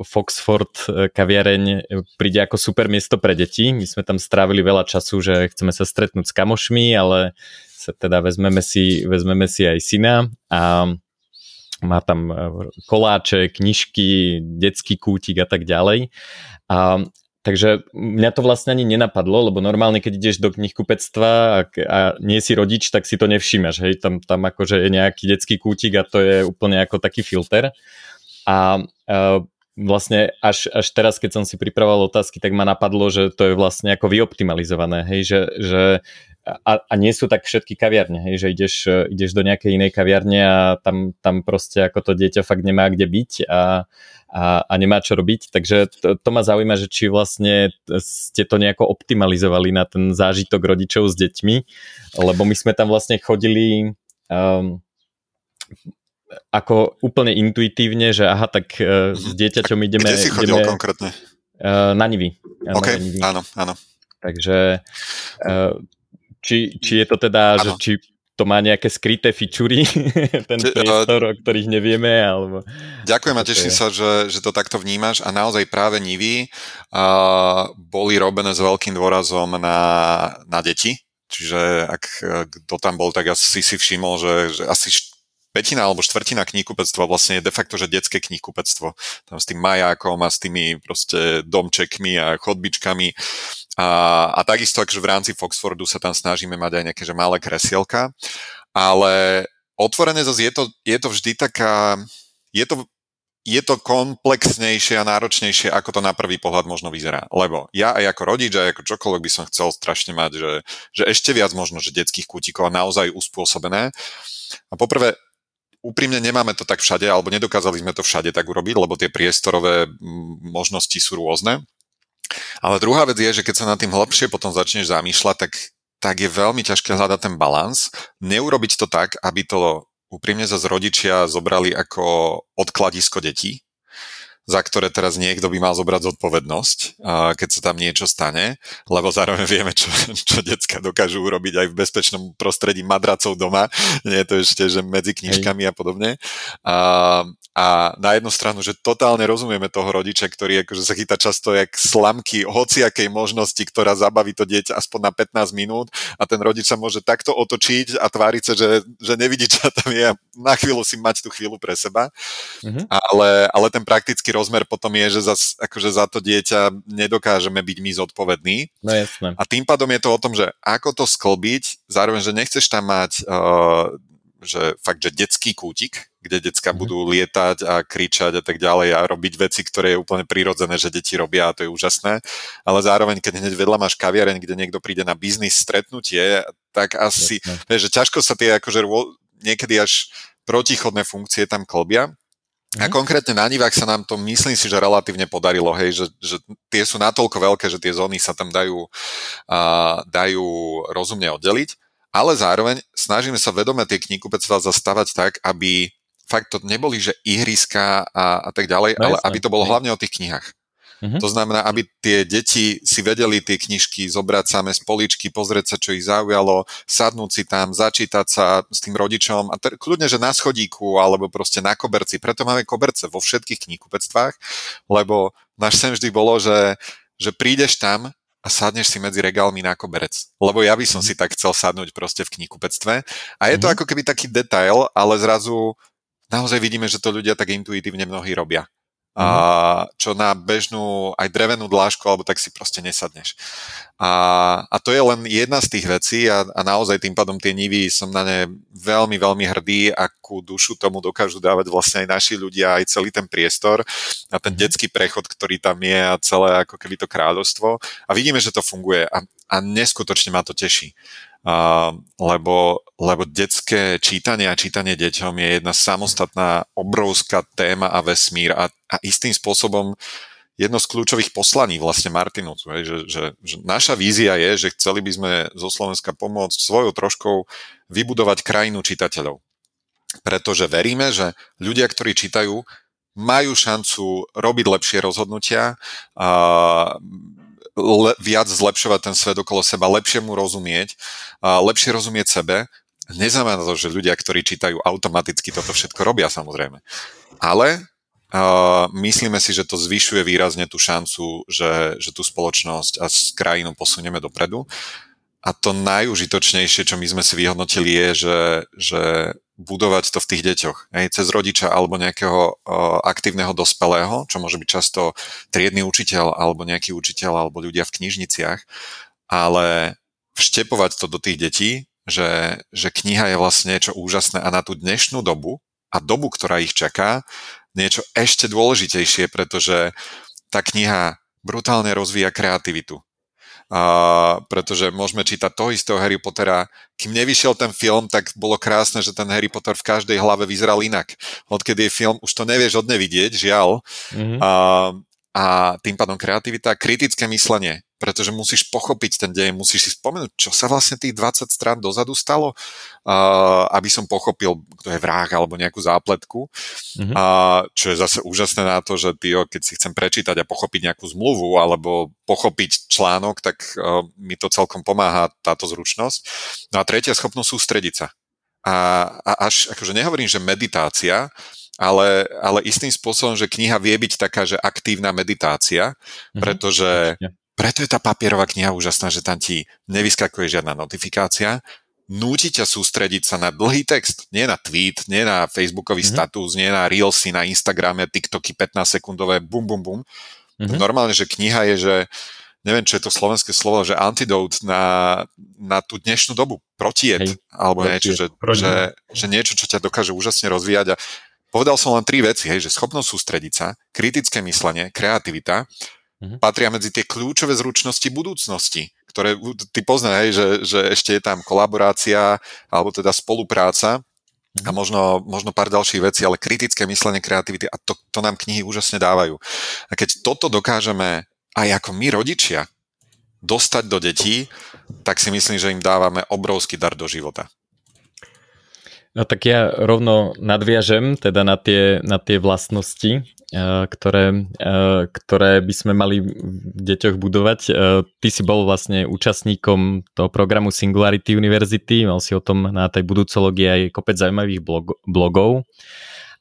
Foxford kaviareň príde ako super miesto pre deti. My sme tam strávili veľa času, že chceme sa stretnúť s kamošmi, ale sa teda vezmeme si, vezmeme si aj syna a má tam koláče, knižky, detský kútik a tak ďalej. A, takže mňa to vlastne ani nenapadlo, lebo normálne, keď ideš do knihkupectva a, a nie si rodič, tak si to nevšímaš. Hej? Tam, tam akože je nejaký detský kútik a to je úplne ako taký filter. A uh, vlastne až, až teraz, keď som si pripravoval otázky, tak ma napadlo, že to je vlastne ako vyoptimalizované, hej, že, že a, a nie sú tak všetky kaviarne, hej, že ideš, ideš do nejakej inej kaviarne a tam, tam proste ako to dieťa fakt nemá kde byť a, a, a nemá čo robiť, takže to, to ma zaujíma, že či vlastne ste to nejako optimalizovali na ten zážitok rodičov s deťmi, lebo my sme tam vlastne chodili um, ako úplne intuitívne, že aha, tak uh, s dieťaťom ideme... Kde si chodil ideme, konkrétne? Uh, na Nivy. OK, na Nivy. áno, áno. Takže uh, či, či je to teda, áno. že či to má nejaké skryté fičury, ten priestor, o ktorých nevieme, alebo... Ďakujem a teším sa, že, že to takto vnímaš a naozaj práve Nivy uh, boli robené s veľkým dôrazom na, na deti, čiže ak kto tam bol, tak asi si všimol, že, že asi petina alebo štvrtina kníhkupectva vlastne je de facto, že detské kníhkupectvo. Tam s tým majákom a s tými proste domčekmi a chodbičkami. A, a takisto akože v rámci Foxfordu sa tam snažíme mať aj nejaké že malé kresielka. Ale otvorené zase je to, je to vždy taká, je to, je to komplexnejšie a náročnejšie, ako to na prvý pohľad možno vyzerá. Lebo ja aj ako rodič, aj ako čokoľvek by som chcel strašne mať, že, že ešte viac možno, že detských kútikov a naozaj uspôsobené. A poprvé, úprimne nemáme to tak všade, alebo nedokázali sme to všade tak urobiť, lebo tie priestorové možnosti sú rôzne. Ale druhá vec je, že keď sa nad tým hlbšie potom začneš zamýšľať, tak, tak je veľmi ťažké hľadať ten balans. Neurobiť to tak, aby to úprimne zase rodičia zobrali ako odkladisko detí, za ktoré teraz niekto by mal zobrať zodpovednosť, keď sa tam niečo stane, lebo zároveň vieme, čo, čo decka dokážu urobiť aj v bezpečnom prostredí madracov doma, nie je to ešte, že medzi knižkami a podobne. A, a na jednu stranu, že totálne rozumieme toho rodiča, ktorý akože sa chytá často jak slamky hociakej možnosti, ktorá zabaví to dieťa aspoň na 15 minút a ten rodič sa môže takto otočiť a tváriť sa, že, že nevidí, čo tam je a na chvíľu si mať tú chvíľu pre seba. Mm-hmm. Ale, ale ten praktický rozmer potom je, že zas, akože za to dieťa nedokážeme byť my zodpovední. No jasné. A tým pádom je to o tom, že ako to sklbiť, zároveň, že nechceš tam mať uh, že fakt, že detský kútik, kde decka mm-hmm. budú lietať a kričať a tak ďalej a robiť veci, ktoré je úplne prirodzené, že deti robia a to je úžasné. Ale zároveň, keď hneď vedľa máš kaviareň, kde niekto príde na biznis stretnutie, tak asi, vieš, že ťažko sa tie akože niekedy až protichodné funkcie tam klobia. A mhm. konkrétne na Nivách sa nám to, myslím si, že relatívne podarilo, hej, že, že tie sú natoľko veľké, že tie zóny sa tam dajú, uh, dajú rozumne oddeliť, ale zároveň snažíme sa vedome tie knihkupectvá zastavať tak, aby fakt to neboli, že ihriska a, a tak ďalej, no, ale jasne. aby to bolo hlavne o tých knihách. Uh-huh. To znamená, aby tie deti si vedeli tie knižky zobrať samé z poličky, pozrieť sa, čo ich zaujalo, sadnúť si tam, začítať sa s tým rodičom a t- kľudne, že na schodíku alebo proste na koberci. Preto máme koberce vo všetkých knihkupectvách, lebo náš sen vždy bolo, že, že prídeš tam a sadneš si medzi regálmi na koberec. Lebo ja by som si tak chcel sadnúť proste v knihkupectve. A je to uh-huh. ako keby taký detail, ale zrazu naozaj vidíme, že to ľudia tak intuitívne mnohí robia a mhm. čo na bežnú aj drevenú dlážku alebo tak si proste nesadneš. A, a to je len jedna z tých vecí a, a naozaj tým pádom tie nivy som na ne veľmi, veľmi hrdý, akú dušu tomu dokážu dávať vlastne aj naši ľudia, aj celý ten priestor a ten mhm. detský prechod, ktorý tam je a celé ako keby to kráľovstvo. A vidíme, že to funguje a, a neskutočne ma to teší. Uh, lebo, lebo detské čítanie a čítanie deťom je jedna samostatná obrovská téma a vesmír a, a istým spôsobom jedno z kľúčových poslaní vlastne Martinu, že, že, že naša vízia je, že chceli by sme zo Slovenska pomôcť svojou troškou vybudovať krajinu čitateľov. Pretože veríme, že ľudia, ktorí čítajú, majú šancu robiť lepšie rozhodnutia, a le, viac zlepšovať ten svet okolo seba, lepšie mu rozumieť, a lepšie rozumieť sebe. Neznamená to, že ľudia, ktorí čítajú, automaticky toto všetko robia samozrejme. Ale uh, myslíme si, že to zvyšuje výrazne tú šancu, že, že tú spoločnosť a krajinu posunieme dopredu. A to najužitočnejšie, čo my sme si vyhodnotili, je, že, že budovať to v tých deťoch. Hej, cez rodiča alebo nejakého uh, aktívneho dospelého, čo môže byť často triedny učiteľ alebo nejaký učiteľ alebo ľudia v knižniciach, ale vštepovať to do tých detí, že, že kniha je vlastne niečo úžasné a na tú dnešnú dobu a dobu, ktorá ich čaká, niečo ešte dôležitejšie, pretože tá kniha brutálne rozvíja kreativitu a, pretože môžeme čítať toho istého Harry Pottera. Kým nevyšiel ten film, tak bolo krásne, že ten Harry Potter v každej hlave vyzeral inak. Odkedy je film, už to nevieš odne vidieť, žiaľ. Mm-hmm. A, a tým pádom kreativita, kritické myslenie, pretože musíš pochopiť ten deň, musíš si spomenúť, čo sa vlastne tých 20 strán dozadu stalo, uh, aby som pochopil, kto je vrah alebo nejakú zápletku. Mm-hmm. Uh, čo je zase úžasné na to, že ty, keď si chcem prečítať a pochopiť nejakú zmluvu alebo pochopiť článok, tak uh, mi to celkom pomáha táto zručnosť. No a tretia schopnosť sústrediť sa. A, a až, akože nehovorím, že meditácia, ale, ale istým spôsobom, že kniha vie byť taká, že aktívna meditácia, mm-hmm. pretože preto je tá papierová kniha úžasná, že tam ti nevyskakuje žiadna notifikácia, núti ťa sústrediť sa na dlhý text, nie na tweet, nie na facebookový mm-hmm. status, nie na reelsy na Instagrame, TikToky 15 sekundové, bum, bum, bum. Mm-hmm. Normálne, že kniha je, že neviem, čo je to slovenské slovo, že antidote na, na tú dnešnú dobu, protiet, Hej. alebo protiet. niečo, že, že, že niečo, čo ťa dokáže úžasne rozvíjať a povedal som len tri veci, hej, že schopnosť sústrediť sa, kritické myslenie, kreativita mm-hmm. patria medzi tie kľúčové zručnosti budúcnosti, ktoré ty poznáš, hej, že, že ešte je tam kolaborácia alebo teda spolupráca a možno, možno pár ďalších vecí, ale kritické myslenie, kreativity a to, to nám knihy úžasne dávajú. A keď toto dokážeme aj ako my rodičia dostať do detí, tak si myslím, že im dávame obrovský dar do života. No tak ja rovno nadviažem teda na tie, na tie vlastnosti, eh, ktoré, eh, ktoré by sme mali v deťoch budovať. Eh, ty si bol vlastne účastníkom toho programu Singularity University, mal si o tom na tej budúcológii aj kopec zaujímavých blog, blogov.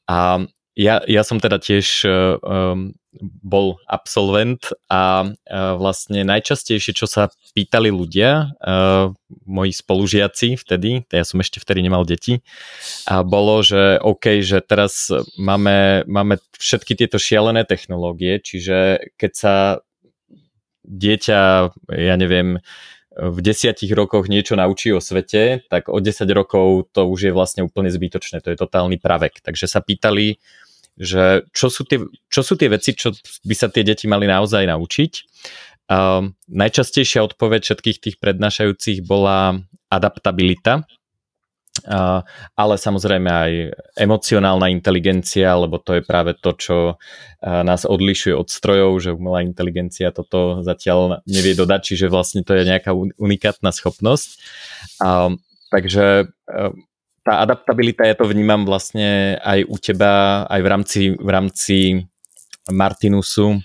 A ja, ja som teda tiež um, bol absolvent a uh, vlastne najčastejšie, čo sa pýtali ľudia, uh, moji spolužiaci vtedy, ja som ešte vtedy nemal deti, a bolo, že OK, že teraz máme, máme všetky tieto šialené technológie, čiže keď sa dieťa, ja neviem, v desiatich rokoch niečo naučí o svete, tak o 10 rokov to už je vlastne úplne zbytočné, to je totálny pravek. Takže sa pýtali že čo sú, tie, čo sú tie veci, čo by sa tie deti mali naozaj naučiť. Uh, najčastejšia odpoveď všetkých tých prednášajúcich bola adaptabilita, uh, ale samozrejme aj emocionálna inteligencia, lebo to je práve to, čo uh, nás odlišuje od strojov, že umelá inteligencia toto zatiaľ nevie dodať, čiže vlastne to je nejaká unikátna schopnosť. Uh, takže uh, tá adaptabilita, ja to vnímam vlastne aj u teba, aj v rámci, v rámci Martinusu,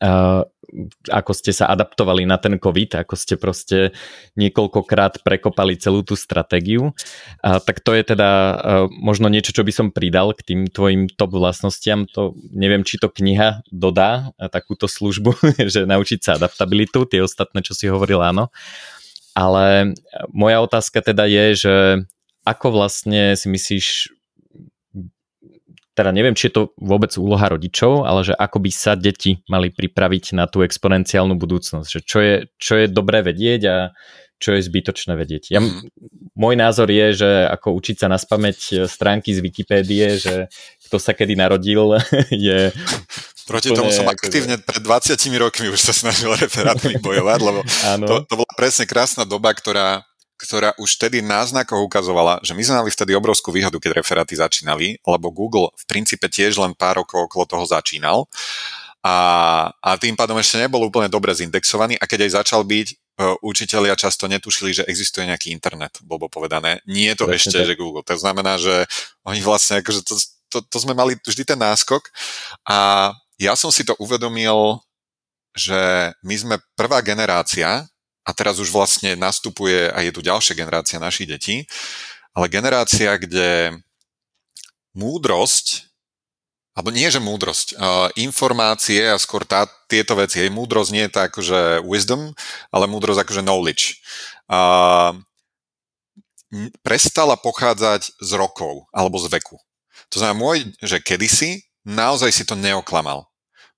uh, ako ste sa adaptovali na ten COVID, ako ste proste niekoľkokrát prekopali celú tú stratégiu. Uh, tak to je teda uh, možno niečo, čo by som pridal k tým tvojim top vlastnostiam. To neviem, či to kniha dodá uh, takúto službu, že naučiť sa adaptabilitu, tie ostatné, čo si hovoril, áno. Ale moja otázka teda je, že ako vlastne si myslíš, teda neviem, či je to vôbec úloha rodičov, ale že ako by sa deti mali pripraviť na tú exponenciálnu budúcnosť. Že čo, je, čo je dobré vedieť a čo je zbytočné vedieť. Ja, môj názor je, že ako učiť sa na spameť stránky z Wikipédie, že kto sa kedy narodil, je... Proti tomu som aktívne pred 20 rokmi už sa snažil referátmi bojovať, lebo to, to bola presne krásna doba, ktorá ktorá už vtedy náznakoch ukazovala, že my sme mali vtedy obrovskú výhodu, keď referáty začínali, lebo Google v princípe tiež len pár rokov okolo toho začínal a, a tým pádom ešte nebol úplne dobre zindexovaný a keď aj začal byť, uh, učitelia často netušili, že existuje nejaký internet, bolo povedané. Nie je to Prečne ešte, tak. že Google. To znamená, že oni vlastne, akože to, to, to sme mali vždy ten náskok a ja som si to uvedomil, že my sme prvá generácia, a teraz už vlastne nastupuje a je tu ďalšia generácia našich detí, ale generácia, kde múdrosť, alebo nie, že múdrosť, informácie a skôr tá, tieto veci, hej, múdrosť nie je tak akože wisdom, ale múdrosť akože knowledge. Uh, prestala pochádzať z rokov alebo z veku. To znamená, môj, že kedysi naozaj si to neoklamal.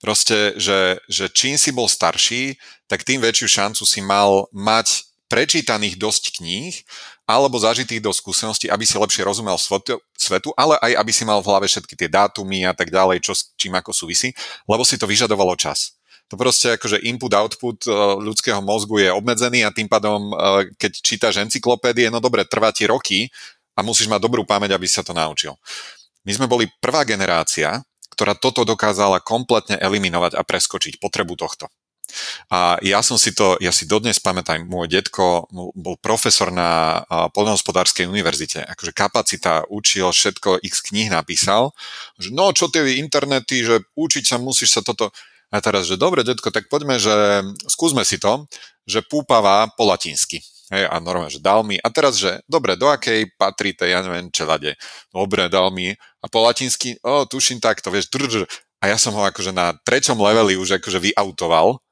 Proste, že, že čím si bol starší, tak tým väčšiu šancu si mal mať prečítaných dosť kníh alebo zažitých do skúseností, aby si lepšie rozumel svetu, svetu, ale aj aby si mal v hlave všetky tie dátumy a tak ďalej, čo s čím ako súvisí, lebo si to vyžadovalo čas. To proste akože input-output e, ľudského mozgu je obmedzený a tým pádom, e, keď čítaš encyklopédie, no dobre, trvá ti roky a musíš mať dobrú pamäť, aby sa to naučil. My sme boli prvá generácia, ktorá toto dokázala kompletne eliminovať a preskočiť potrebu tohto. A ja som si to, ja si dodnes pamätám, môj detko bol profesor na poľnohospodárskej univerzite. Akože kapacita učil, všetko x kníh napísal. Že no, čo tie internety, že učiť sa musíš sa toto... A teraz, že dobre, detko, tak poďme, že skúsme si to, že púpava po latinsky. Hej, a normálne, že dal mi. A teraz, že dobre, do akej patrí tej, ja neviem, čelade. Dobre, dal mi. A po latinsky, o, tuším takto, vieš, drž. A ja som ho akože na treťom leveli už akože vyautoval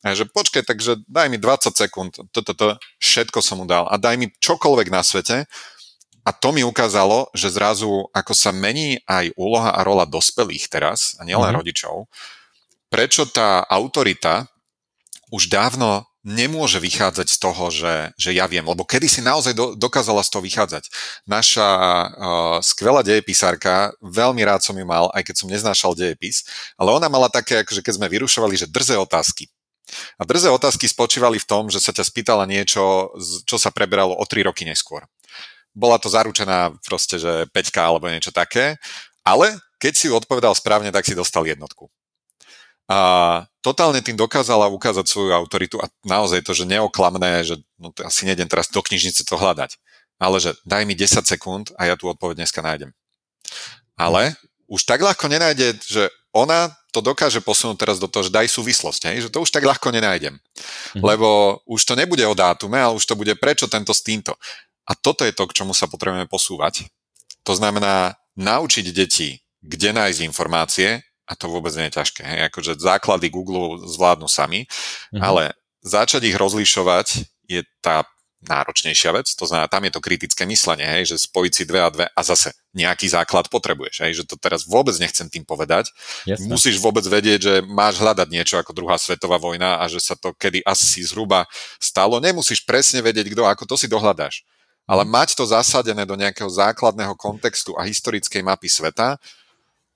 a že počkaj, takže daj mi 20 sekúnd, toto, všetko som mu dal a daj mi čokoľvek na svete. A to mi ukázalo, že zrazu, ako sa mení aj úloha a rola dospelých teraz, a nielen mm-hmm. rodičov, prečo tá autorita už dávno nemôže vychádzať z toho, že, že ja viem, lebo kedy si naozaj do, dokázala z toho vychádzať. Naša uh, skvelá dejepisárka, veľmi rád som ju mal, aj keď som neznášal dejepis, ale ona mala také, akože keď sme vyrušovali, že drze otázky. A drzé otázky spočívali v tom, že sa ťa spýtala niečo, čo sa preberalo o 3 roky neskôr. Bola to zaručená proste, že 5 alebo niečo také, ale keď si odpovedal správne, tak si dostal jednotku. A totálne tým dokázala ukázať svoju autoritu a naozaj to, že neoklamné, že no, asi nejdem teraz do knižnice to hľadať, ale že daj mi 10 sekúnd a ja tú odpoveď dneska nájdem. Ale už tak ľahko nenájde, že ona to dokáže posunúť teraz do toho, že daj súvislosť, hej? že to už tak ľahko nenájdem. Mhm. Lebo už to nebude o dátume, ale už to bude prečo tento s týmto. A toto je to, k čomu sa potrebujeme posúvať. To znamená naučiť deti, kde nájsť informácie, a to vôbec nie je ťažké. Hej? Akože základy Google zvládnu sami, mhm. ale začať ich rozlišovať je tá náročnejšia vec, to znamená, tam je to kritické myslenie, hej, že spojiť si dve a dve a zase nejaký základ potrebuješ, hej, že to teraz vôbec nechcem tým povedať. Jasne. Musíš vôbec vedieť, že máš hľadať niečo ako druhá svetová vojna a že sa to kedy asi zhruba stalo. Nemusíš presne vedieť, kto ako to si dohľadáš. Ale mhm. mať to zasadené do nejakého základného kontextu a historickej mapy sveta,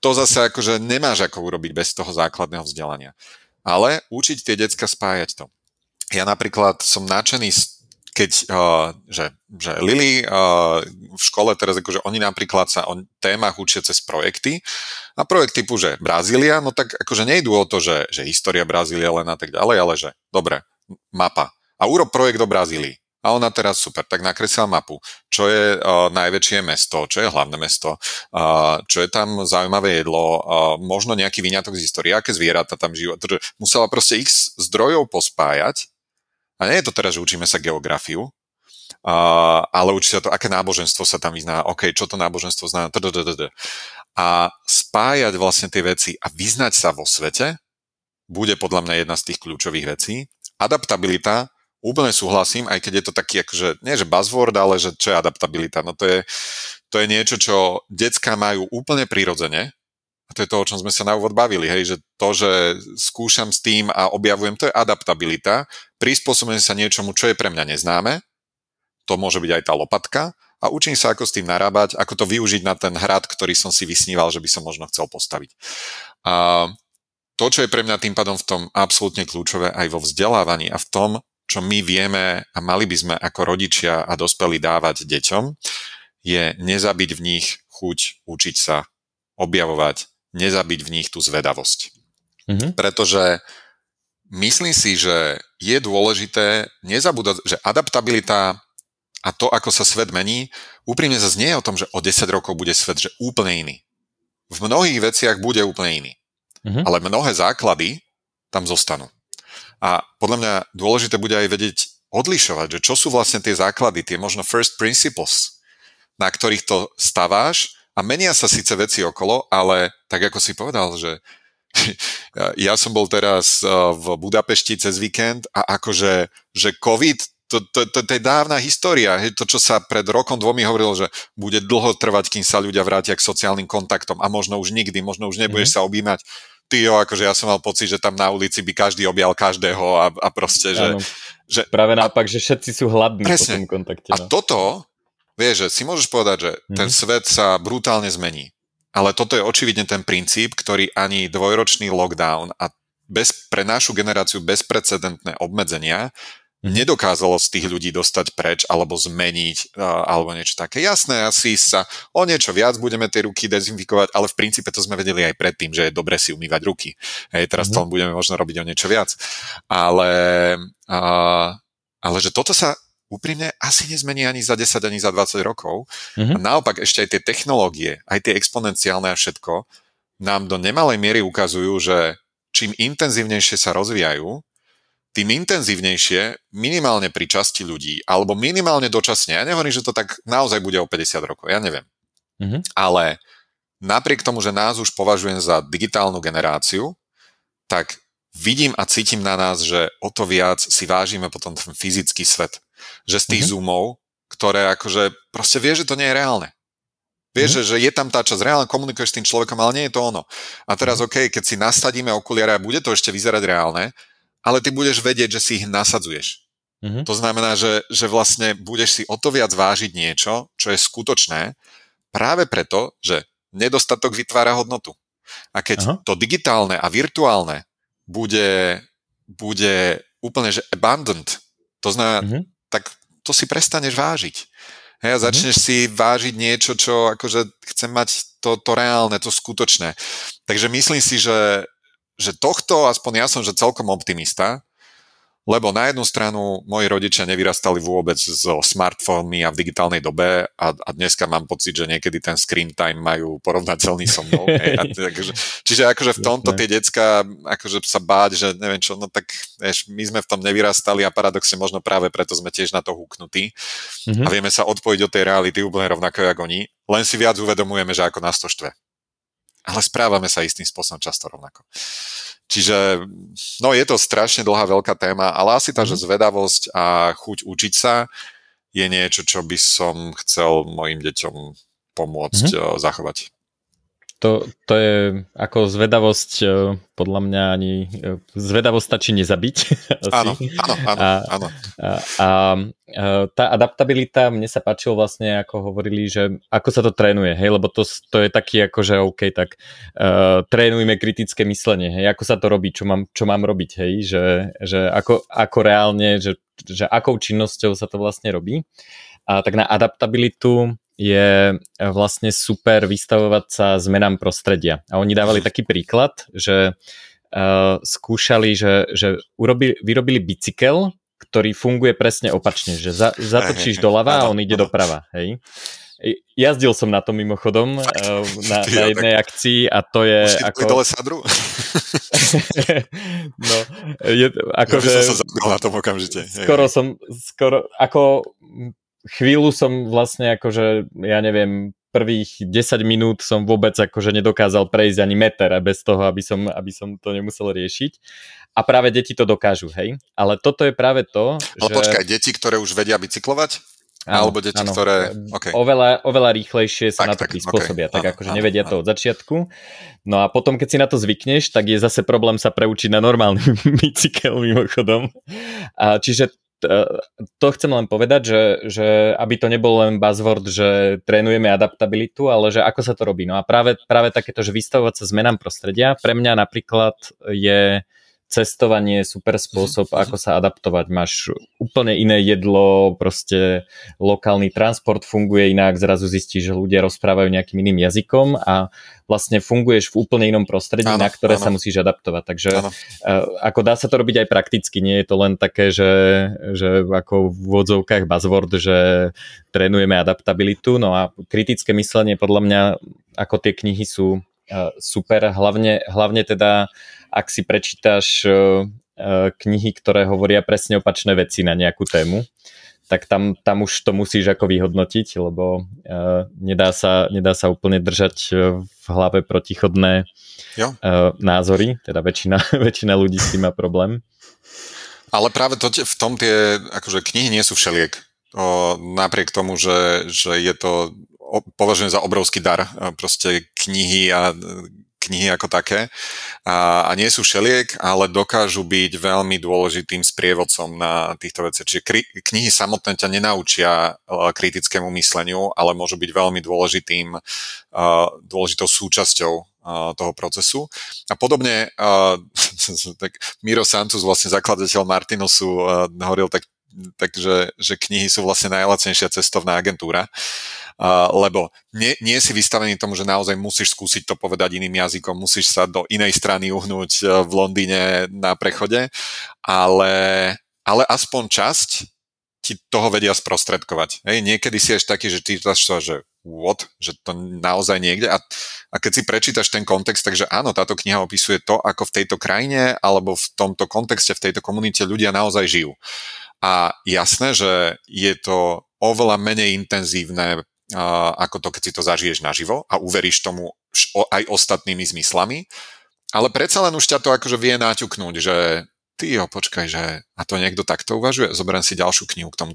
to zase akože nemáš ako urobiť bez toho základného vzdelania. Ale učiť tie decka spájať to. Ja napríklad som nadšený z keď, uh, že, že Lily uh, v škole teraz, akože oni napríklad sa o témach učia cez projekty a projekt typu, že Brazília, no tak akože nejdú o to, že, že história Brazília len a tak ďalej, ale že dobre, mapa. A urob projekt do Brazílii. A ona teraz super, tak nakreslila mapu. Čo je uh, najväčšie mesto, čo je hlavné mesto, uh, čo je tam zaujímavé jedlo, uh, možno nejaký vyňatok z histórie, aké zvieratá tam žijú. Musela proste x zdrojov pospájať. A nie je to teraz, že učíme sa geografiu, uh, ale učí sa to, aké náboženstvo sa tam vyzná, OK, čo to náboženstvo znamená, a spájať vlastne tie veci a vyznať sa vo svete bude podľa mňa jedna z tých kľúčových vecí. Adaptabilita úplne súhlasím, aj keď je to taký akože, nie že buzzword, ale že čo je adaptabilita. No to je, to je niečo, čo decka majú úplne prirodzene, a to je to, o čom sme sa na úvod bavili, hej, že to, že skúšam s tým a objavujem, to je adaptabilita, prispôsobujem sa niečomu, čo je pre mňa neznáme, to môže byť aj tá lopatka, a učím sa, ako s tým narábať, ako to využiť na ten hrad, ktorý som si vysníval, že by som možno chcel postaviť. A to, čo je pre mňa tým pádom v tom absolútne kľúčové aj vo vzdelávaní a v tom, čo my vieme a mali by sme ako rodičia a dospelí dávať deťom, je nezabiť v nich chuť učiť sa, objavovať, nezabiť v nich tú zvedavosť. Mm-hmm. Pretože myslím si, že je dôležité nezabúdať, že adaptabilita a to, ako sa svet mení, úprimne zase nie je o tom, že o 10 rokov bude svet že úplne iný. V mnohých veciach bude úplne iný. Mm-hmm. Ale mnohé základy tam zostanú. A podľa mňa dôležité bude aj vedieť odlišovať, že čo sú vlastne tie základy, tie možno first principles, na ktorých to staváš a menia sa síce veci okolo, ale tak ako si povedal, že ja som bol teraz eh, v Budapešti cez víkend a akože, že COVID, to, to, to, to je dávna história. To, čo sa pred rokom, dvomi hovorilo, že bude dlho trvať, kým sa ľudia vrátia k sociálnym kontaktom a možno už nikdy, možno už nebudeš mm-hmm. sa objímať ty jo, akože ja som mal pocit, že tam na ulici by každý objal každého a, a proste, že... že Práve naopak, že všetci sú hladní presne. po tom kontakte. No. A toto, vieš, že si môžeš povedať, že mm. ten svet sa brutálne zmení. Ale toto je očividne ten princíp, ktorý ani dvojročný lockdown a bez, pre našu generáciu bezprecedentné obmedzenia nedokázalo z tých ľudí dostať preč alebo zmeniť alebo niečo také. Jasné, asi sa o niečo viac budeme tie ruky dezinfikovať, ale v princípe to sme vedeli aj predtým, že je dobre si umývať ruky. Hej, teraz mm-hmm. to budeme možno robiť o niečo viac. Ale, a, ale že toto sa úprimne asi nezmení ani za 10, ani za 20 rokov. Mm-hmm. A naopak ešte aj tie technológie, aj tie exponenciálne a všetko, nám do nemalej miery ukazujú, že čím intenzívnejšie sa rozvíjajú, tým intenzívnejšie, minimálne pri časti ľudí, alebo minimálne dočasne, ja nehovorím, že to tak naozaj bude o 50 rokov, ja neviem. Mm-hmm. Ale napriek tomu, že nás už považujem za digitálnu generáciu, tak vidím a cítim na nás, že o to viac si vážime potom ten fyzický svet. Že z tých mm-hmm. zoomov, ktoré akože proste vie, že to nie je reálne. Vieš, mm-hmm. že, že je tam tá časť, reálne komunikuješ s tým človekom, ale nie je to ono. A teraz, mm-hmm. OK, keď si nasadíme okuliare a bude to ešte vyzerať reálne, ale ty budeš vedieť, že si ich nasadzuješ. Mm-hmm. To znamená, že, že vlastne budeš si o to viac vážiť niečo, čo je skutočné, práve preto, že nedostatok vytvára hodnotu. A keď Aha. to digitálne a virtuálne bude, bude úplne že abundant, to znamená, mm-hmm. tak to si prestaneš vážiť. Hej, a mhm. začneš mm-hmm. si vážiť niečo, čo akože chcem mať to, to reálne, to skutočné. Takže myslím si, že, že tohto, aspoň ja som, že celkom optimista, lebo na jednu stranu moji rodičia nevyrastali vôbec so smartfónmi a v digitálnej dobe a, a dneska mám pocit, že niekedy ten screen time majú porovnateľný so mnou. hej, a takže, čiže akože v tomto tie decka akože sa báť, že neviem čo, no tak vieš, my sme v tom nevyrastali a paradoxne možno práve preto sme tiež na to húknutí mm-hmm. a vieme sa odpojiť od tej reality úplne rovnako ako oni, len si viac uvedomujeme, že ako nás to štve ale správame sa istým spôsobom často rovnako. Čiže, no je to strašne dlhá veľká téma, ale asi tá, že mhm. zvedavosť a chuť učiť sa je niečo, čo by som chcel mojim deťom pomôcť mm-hmm. zachovať. To, to je ako zvedavosť, e, podľa mňa ani e, zvedavosť stačí nezabiť. Áno, áno, áno. A, áno. A, a, a tá adaptabilita, mne sa páčilo vlastne, ako hovorili, že ako sa to trénuje, hej, lebo to, to je taký ako, že OK, tak uh, trénujme kritické myslenie, hej, ako sa to robí, čo mám, čo mám robiť, hej, že, že ako, ako reálne, že, že akou činnosťou sa to vlastne robí. A tak na adaptabilitu je vlastne super vystavovať sa zmenám prostredia. A oni dávali taký príklad, že uh, skúšali, že, že urobili, vyrobili bicykel, ktorý funguje presne opačne, že za, zatočíš doľava a on ide doprava, hej. Jazdil som na to mimochodom Fakt? Na, na jednej tak... akcii a to je Už ako... dole sadru? no, je, ako ja že... som sa na tom okamžite. Skoro som, skoro, ako chvíľu som vlastne akože, ja neviem, prvých 10 minút som vôbec akože nedokázal prejsť ani meter bez toho, aby som, aby som to nemusel riešiť. A práve deti to dokážu, hej? Ale toto je práve to, Ale že... počkaj, deti, ktoré už vedia bicyklovať? Áno, Alebo deti, áno. ktoré... Okay. Oveľa, oveľa rýchlejšie sa tak, na to prispôsobia, okay. tak áno, akože áno, nevedia áno. to od začiatku. No a potom, keď si na to zvykneš, tak je zase problém sa preučiť na normálny bicykel mimochodom. A čiže to chcem len povedať, že, že aby to nebol len buzzword, že trénujeme adaptabilitu, ale že ako sa to robí. No a práve, práve takéto, že vystavovať sa zmenám prostredia, pre mňa napríklad je cestovanie je super spôsob, mhm. ako sa adaptovať. Máš úplne iné jedlo, proste lokálny transport funguje inak, zrazu zistíš, že ľudia rozprávajú nejakým iným jazykom a vlastne funguješ v úplne inom prostredí, ano, na ktoré ano. sa musíš adaptovať. Takže ano. Eh, ako dá sa to robiť aj prakticky, nie je to len také, že, že ako v vodzovkách buzzword, že trénujeme adaptabilitu, no a kritické myslenie podľa mňa, ako tie knihy sú super, hlavne, hlavne teda ak si prečítaš uh, knihy, ktoré hovoria presne opačné veci na nejakú tému, tak tam, tam už to musíš ako vyhodnotiť, lebo uh, nedá, sa, nedá sa úplne držať v hlave protichodné jo. Uh, názory, teda väčšina, väčšina ľudí s tým má problém. Ale práve to, v tom tie akože knihy nie sú všeliek. O, napriek tomu, že, že je to považujem za obrovský dar. Proste knihy a knihy ako také a, a nie sú šeliek, ale dokážu byť veľmi dôležitým sprievodcom na týchto veciach. Čiže kri, knihy samotné ťa nenaučia e, kritickému mysleniu, ale môžu byť veľmi dôležitým, dôležitou súčasťou toho procesu. A podobne uh, tak Miro Santos, vlastne zakladateľ Martinusu, uh, hovoril tak takže že knihy sú vlastne najlacnejšia cestovná agentúra, uh, lebo nie, nie si vystavený tomu, že naozaj musíš skúsiť to povedať iným jazykom, musíš sa do inej strany uhnúť uh, v Londýne na prechode, ale, ale aspoň časť ti toho vedia sprostredkovať. Hej, niekedy si ešte taký, že ty to, že what, že to naozaj niekde a, a keď si prečítaš ten kontext, takže áno, táto kniha opisuje to, ako v tejto krajine alebo v tomto kontexte, v tejto komunite ľudia naozaj žijú. A jasné, že je to oveľa menej intenzívne ako to, keď si to zažiješ naživo a uveríš tomu aj ostatnými zmyslami, ale predsa len už ťa to akože vie náťuknúť, že ty jo, počkaj, že a to niekto takto uvažuje, zoberiem si ďalšiu knihu k tomu.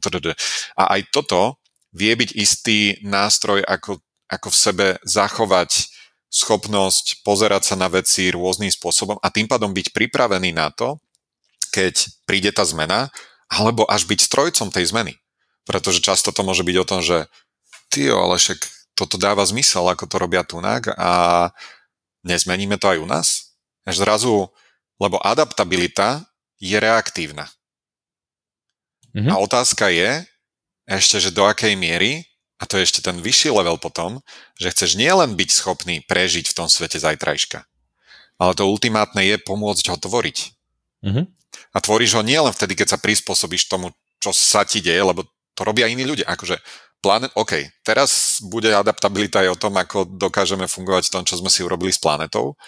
A aj toto vie byť istý nástroj, ako, ako v sebe zachovať schopnosť pozerať sa na veci rôznym spôsobom a tým pádom byť pripravený na to, keď príde tá zmena, alebo až byť strojcom tej zmeny. Pretože často to môže byť o tom, že ty, ale však toto dáva zmysel, ako to robia tunak a nezmeníme to aj u nás? Až zrazu, lebo adaptabilita je reaktívna. Mm-hmm. A otázka je ešte, že do akej miery, a to je ešte ten vyšší level potom, že chceš nielen byť schopný prežiť v tom svete zajtrajška, ale to ultimátne je pomôcť ho tvoriť. Mm-hmm a tvoríš ho nielen vtedy, keď sa prispôsobíš tomu, čo sa ti deje, lebo to robia iní ľudia. Akože planet, OK, teraz bude adaptabilita aj o tom, ako dokážeme fungovať v tom, čo sme si urobili s planetou,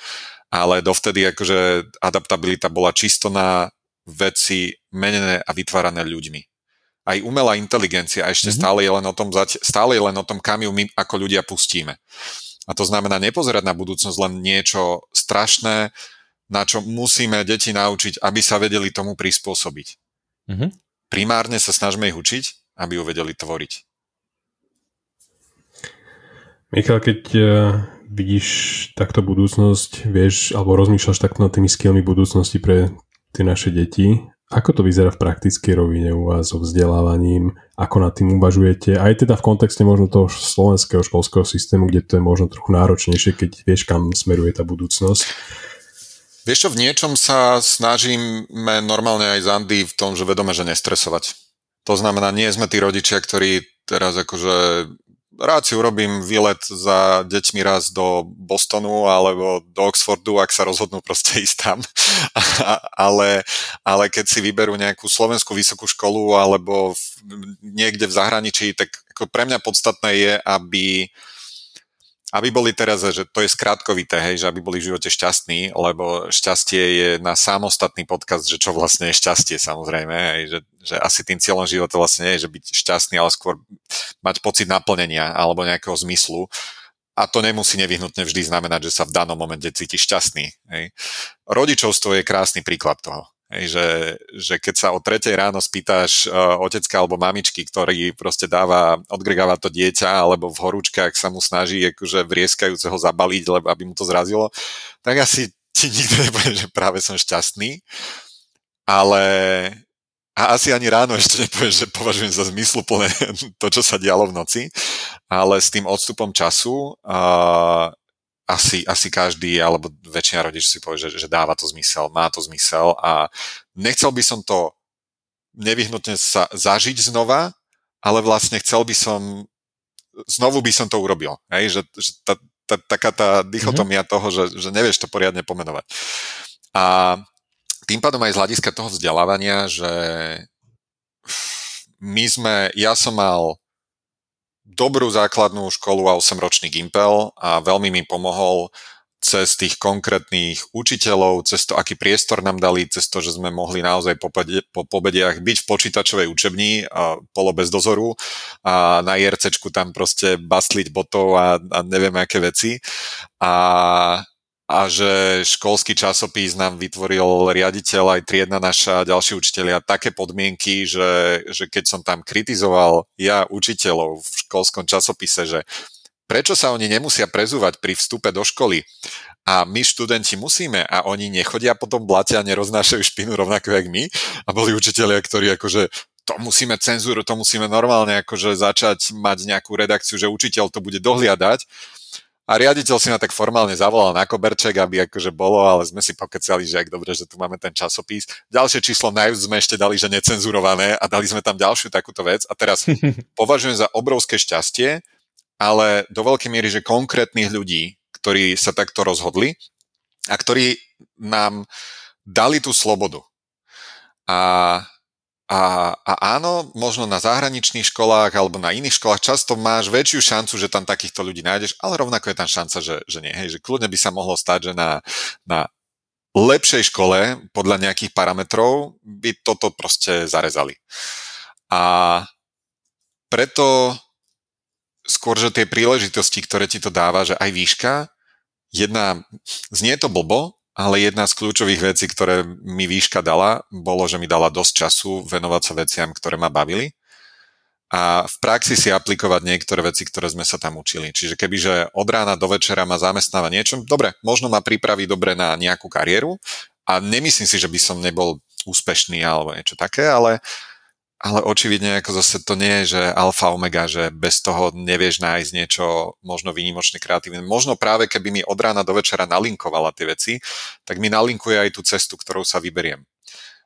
ale dovtedy akože adaptabilita bola čisto na veci menené a vytvárané ľuďmi. Aj umelá inteligencia ešte mm-hmm. stále, je len o tom, stále je len o tom, kam ju my ako ľudia pustíme. A to znamená nepozerať na budúcnosť len niečo strašné, na čo musíme deti naučiť, aby sa vedeli tomu prispôsobiť. Mm-hmm. Primárne sa snažíme ich učiť, aby ju vedeli tvoriť. Michal, keď uh, vidíš takto budúcnosť, vieš, alebo rozmýšľaš takto nad tými skillmi budúcnosti pre tie naše deti, ako to vyzerá v praktickej rovine u vás so vzdelávaním? Ako nad tým uvažujete? Aj teda v kontexte možno toho slovenského školského systému, kde to je možno trochu náročnejšie, keď vieš, kam smeruje tá budúcnosť. Vieš čo, v niečom sa snažíme normálne aj z Andy v tom, že vedome, že nestresovať. To znamená, nie sme tí rodičia, ktorí teraz akože rád si urobím výlet za deťmi raz do Bostonu alebo do Oxfordu, ak sa rozhodnú proste ísť tam. ale, ale keď si vyberú nejakú slovenskú vysokú školu alebo v, niekde v zahraničí, tak ako pre mňa podstatné je, aby aby boli teraz, že to je skrátkovité, hej, že aby boli v živote šťastní, lebo šťastie je na samostatný podcast, že čo vlastne je šťastie samozrejme, hej, že, že asi tým cieľom života vlastne nie je, že byť šťastný, ale skôr mať pocit naplnenia alebo nejakého zmyslu. A to nemusí nevyhnutne vždy znamenať, že sa v danom momente cítiš šťastný. Hej. Rodičovstvo je krásny príklad toho. Že, že keď sa o tretej ráno spýtaš uh, otecka alebo mamičky, ktorý proste dáva, odgregáva to dieťa, alebo v horúčkach sa mu snaží akože vrieskajúceho zabaliť, lebo aby mu to zrazilo, tak asi ti nikto nepovie, že práve som šťastný. Ale a asi ani ráno ešte nepoviem, že považujem za zmysluplné to, čo sa dialo v noci, ale s tým odstupom času uh, asi, asi každý, alebo väčšina rodič si povie, že, že dáva to zmysel, má to zmysel a nechcel by som to nevyhnutne sa zažiť znova, ale vlastne chcel by som, znovu by som to urobil. Hej? Že, že tá, tá, taká tá dichotomia mm-hmm. toho, že, že nevieš to poriadne pomenovať. A tým pádom aj z hľadiska toho vzdelávania, že my sme, ja som mal dobrú základnú školu a 8-ročný Gimpel a veľmi mi pomohol cez tých konkrétnych učiteľov, cez to, aký priestor nám dali, cez to, že sme mohli naozaj po, po pobediach byť v počítačovej učebni, a polo bez dozoru a na IRCčku tam proste bastliť botov a, a neviem aké veci. A a že školský časopis nám vytvoril riaditeľ aj triedna naša a ďalší učiteľia také podmienky, že, že keď som tam kritizoval ja učiteľov v školskom časopise, že prečo sa oni nemusia prezúvať pri vstupe do školy? A my študenti musíme a oni nechodia potom blate a neroznášajú špinu rovnako jak my. A boli učiteľia, ktorí akože to musíme cenzúru, to musíme normálne akože začať mať nejakú redakciu, že učiteľ to bude dohliadať a riaditeľ si ma tak formálne zavolal na koberček, aby akože bolo, ale sme si pokecali, že ak dobre, že tu máme ten časopis. Ďalšie číslo na sme ešte dali, že necenzurované a dali sme tam ďalšiu takúto vec. A teraz považujem za obrovské šťastie, ale do veľkej miery, že konkrétnych ľudí, ktorí sa takto rozhodli a ktorí nám dali tú slobodu. A a, a áno, možno na zahraničných školách alebo na iných školách často máš väčšiu šancu, že tam takýchto ľudí nájdeš, ale rovnako je tam šanca, že, že nie. Hej, že kľudne by sa mohlo stať, že na, na lepšej škole podľa nejakých parametrov by toto proste zarezali. A preto skôr, že tie príležitosti, ktoré ti to dáva, že aj výška, jedna, znie to blbo, ale jedna z kľúčových vecí, ktoré mi výška dala, bolo, že mi dala dosť času venovať sa veciam, ktoré ma bavili a v praxi si aplikovať niektoré veci, ktoré sme sa tam učili. Čiže kebyže od rána do večera ma zamestnáva niečo, dobre, možno ma pripraví dobre na nejakú kariéru a nemyslím si, že by som nebol úspešný alebo niečo také, ale ale očividne ako zase to nie je, že alfa omega, že bez toho nevieš nájsť niečo možno výnimočne kreatívne. Možno práve keby mi od rána do večera nalinkovala tie veci, tak mi nalinkuje aj tú cestu, ktorou sa vyberiem.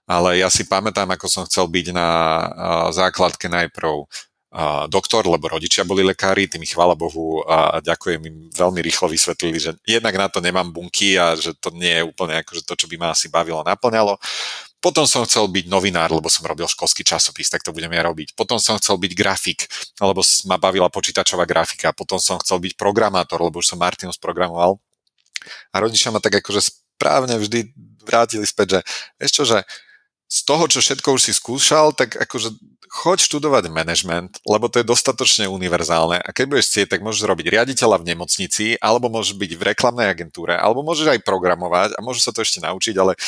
Ale ja si pamätám, ako som chcel byť na základke najprv doktor, lebo rodičia boli lekári, tým chvála Bohu a ďakujem im veľmi rýchlo vysvetlili, že jednak na to nemám bunky a že to nie je úplne akože to, čo by ma asi bavilo, naplňalo. Potom som chcel byť novinár, lebo som robil školský časopis, tak to budem ja robiť. Potom som chcel byť grafik, lebo ma bavila počítačová grafika. Potom som chcel byť programátor, lebo už som Martinus programoval. A rodičia ma tak akože správne vždy vrátili späť, že čo, že z toho, čo všetko už si skúšal, tak akože choď študovať management, lebo to je dostatočne univerzálne. A keď budeš chcieť, tak môžeš robiť riaditeľa v nemocnici, alebo môžeš byť v reklamnej agentúre, alebo môžeš aj programovať a môžeš sa to ešte naučiť, ale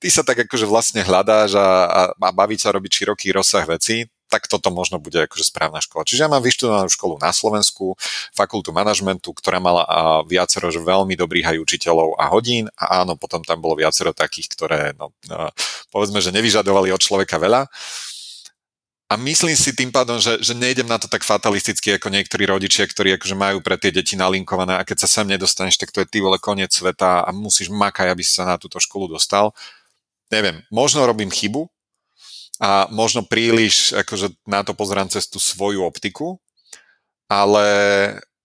ty sa tak akože vlastne hľadáš a, a, a baví sa robiť široký rozsah vecí, tak toto možno bude akože správna škola. Čiže ja mám vyštudovanú školu na Slovensku, fakultu manažmentu, ktorá mala viacero že veľmi dobrých aj učiteľov a hodín a áno, potom tam bolo viacero takých, ktoré no, no, povedzme, že nevyžadovali od človeka veľa. A myslím si tým pádom, že, že nejdem na to tak fatalisticky ako niektorí rodičia, ktorí akože majú pre tie deti nalinkované a keď sa sem nedostaneš, tak to je ty vole koniec sveta a musíš makať, aby si sa na túto školu dostal. Neviem, možno robím chybu, a možno príliš akože na to pozerám cez tú svoju optiku, ale,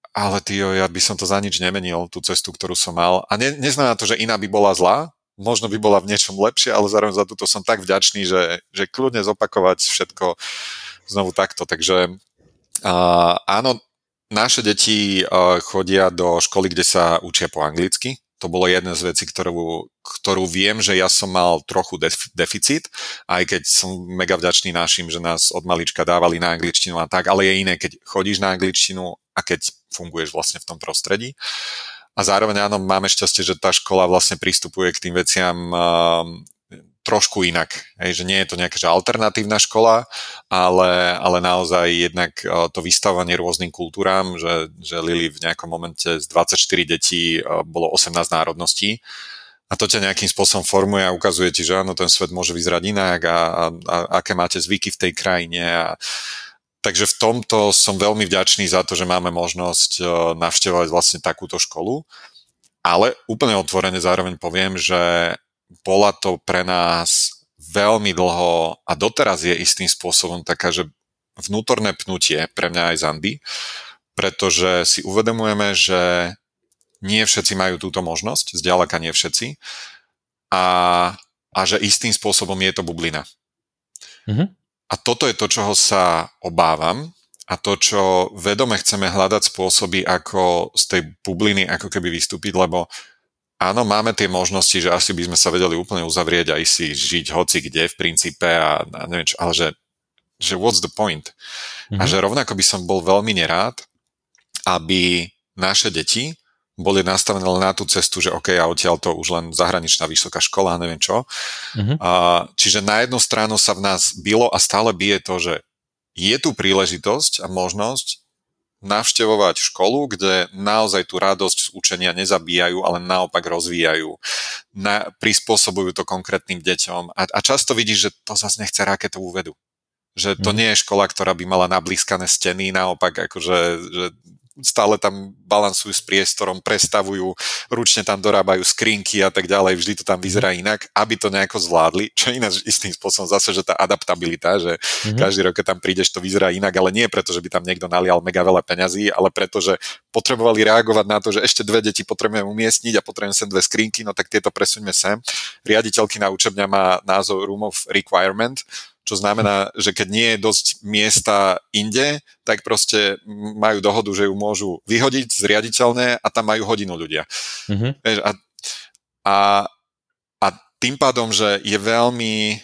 ale tyjo, ja by som to za nič nemenil, tú cestu, ktorú som mal. A ne, neznamená to, že iná by bola zlá, možno by bola v niečom lepšie, ale zároveň za túto som tak vďačný, že, že kľudne zopakovať všetko znovu takto. Takže uh, áno, naše deti uh, chodia do školy, kde sa učia po anglicky. To bolo jedna z vecí, ktorú, ktorú viem, že ja som mal trochu def- deficit, aj keď som mega vďačný našim, že nás od malička dávali na angličtinu a tak, ale je iné, keď chodíš na angličtinu a keď funguješ vlastne v tom prostredí. A zároveň áno, máme šťastie, že tá škola vlastne pristupuje k tým veciam uh, trošku inak. Hej, že nie je to nejaká že alternatívna škola, ale, ale naozaj jednak uh, to vystavovanie rôznym kultúram, že, že Lili v nejakom momente z 24 detí uh, bolo 18 národností a to ťa nejakým spôsobom formuje a ukazuje ti, že áno, ten svet môže vyzerať inak a, a, a aké máte zvyky v tej krajine a, Takže v tomto som veľmi vďačný za to, že máme možnosť e, navštevovať vlastne takúto školu. Ale úplne otvorene zároveň poviem, že bola to pre nás veľmi dlho a doteraz je istým spôsobom taká, že vnútorné pnutie pre mňa aj Zandy, pretože si uvedomujeme, že nie všetci majú túto možnosť, zďaleka nie všetci, a, a že istým spôsobom je to bublina. Mm-hmm. A toto je to, čoho sa obávam a to, čo vedome chceme hľadať spôsoby, ako z tej bubliny ako keby vystúpiť, lebo áno, máme tie možnosti, že asi by sme sa vedeli úplne uzavrieť a si žiť hoci kde v princípe a, a neviem čo, ale že, že what's the point? Mm-hmm. A mhm. že rovnako by som bol veľmi nerád, aby naše deti boli nastavené len na tú cestu, že OK, a odtiaľ to už len zahraničná vysoká škola, neviem čo. Uh-huh. A, čiže na jednu stranu sa v nás bylo a stále bije to, že je tu príležitosť a možnosť navštevovať školu, kde naozaj tú radosť z učenia nezabíjajú, ale naopak rozvíjajú. Na, prispôsobujú to konkrétnym deťom. A, a často vidíš, že to zase nechce raketovú vedu. Že to mm. nie je škola, ktorá by mala nablískané steny, naopak akože že stále tam balansujú s priestorom, prestavujú, ručne tam dorábajú skrinky a tak ďalej, vždy to tam vyzerá inak, aby to nejako zvládli, čo ináč istým spôsobom zase, že tá adaptabilita, že mm-hmm. každý rok, keď tam prídeš, to vyzerá inak, ale nie preto, že by tam niekto nalial mega veľa peňazí, ale preto, že potrebovali reagovať na to, že ešte dve deti potrebujeme umiestniť a potrebujeme sem dve skrinky, no tak tieto presuňme sem. Riaditeľky na učebňa má názov Room of Requirement, čo znamená, že keď nie je dosť miesta inde, tak proste majú dohodu, že ju môžu vyhodiť zriaditeľné a tam majú hodinu ľudia. Mm-hmm. A, a, a tým pádom, že je veľmi,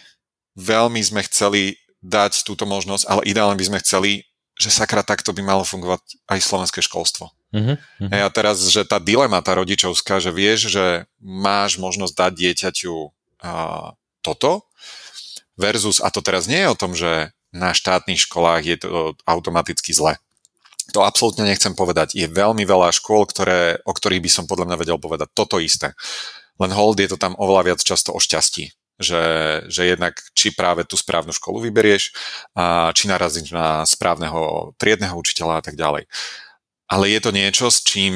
veľmi sme chceli dať túto možnosť, ale ideálne by sme chceli, že sakra takto by malo fungovať aj slovenské školstvo. Mm-hmm. A teraz, že tá dilema, tá rodičovská, že vieš, že máš možnosť dať dieťaťu uh, toto, versus, a to teraz nie je o tom, že na štátnych školách je to automaticky zle. To absolútne nechcem povedať. Je veľmi veľa škôl, ktoré, o ktorých by som podľa mňa vedel povedať toto isté. Len hold je to tam oveľa viac často o šťastí. Že, že jednak či práve tú správnu školu vyberieš, a či narazíš na správneho triedneho učiteľa a tak ďalej. Ale je to niečo, s čím,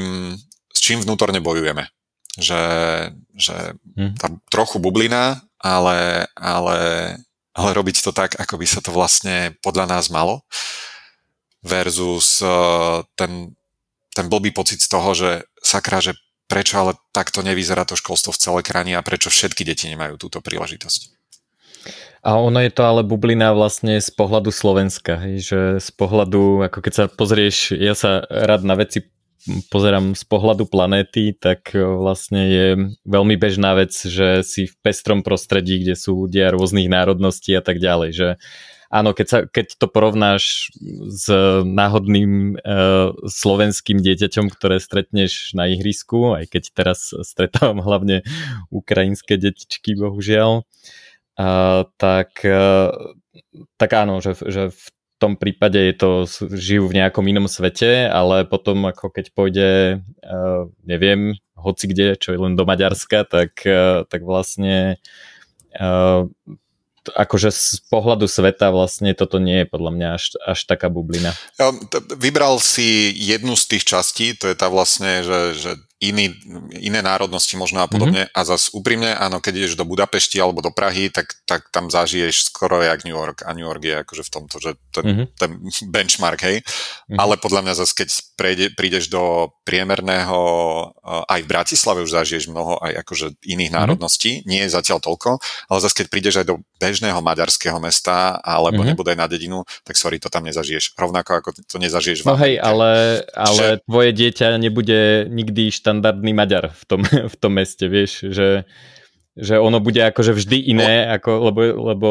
s čím vnútorne bojujeme. Že, že hm. tá trochu bublina, ale, ale ale robiť to tak, ako by sa to vlastne podľa nás malo versus uh, ten, ten blbý pocit z toho, že sakra, že prečo ale takto nevyzerá to školstvo v celej krajine a prečo všetky deti nemajú túto príležitosť. A ono je to ale bublina vlastne z pohľadu Slovenska, hej, že z pohľadu, ako keď sa pozrieš, ja sa rád na veci pozerám z pohľadu planéty, tak e, vlastne je veľmi bežná vec, že si v pestrom prostredí, kde sú ľudia rôznych národností a tak ďalej, že áno, keď, sa, keď to porovnáš s náhodným e, slovenským dieťaťom, ktoré stretneš na ihrisku, aj keď teraz stretávam hlavne ukrajinské detičky, bohužiaľ, e, tak, e, tak áno, že, že v tom prípade je to, žijú v nejakom inom svete, ale potom ako keď pôjde, uh, neviem, hoci kde, čo je len do Maďarska, tak, uh, tak vlastne uh, akože z pohľadu sveta vlastne toto nie je podľa mňa až, až taká bublina. Vybral si jednu z tých častí, to je tá vlastne, že, že iný, iné národnosti možno a podobne. Mm-hmm. A zas úprimne, áno, keď ideš do Budapešti alebo do Prahy, tak, tak tam zažiješ skoro jak New York. A New York je akože v tomto, že ten, mm-hmm. ten benchmark, hej. Mm-hmm. Ale podľa mňa zase, keď prejde, prídeš do priemerného, aj v Bratislave už zažiješ mnoho aj akože iných mm-hmm. národností, nie je zatiaľ toľko, ale zase keď prídeš aj do bežného maďarského mesta alebo mm-hmm. nebodaj na dedinu, tak sorry, to tam nezažiješ. Rovnako ako to nezažiješ v No hej, ale, ale Čiže... tvoje dieťa nebude nikdy štandardný Maďar v tom, v tom meste, vieš, že, že ono bude akože vždy iné, no, ako, lebo, lebo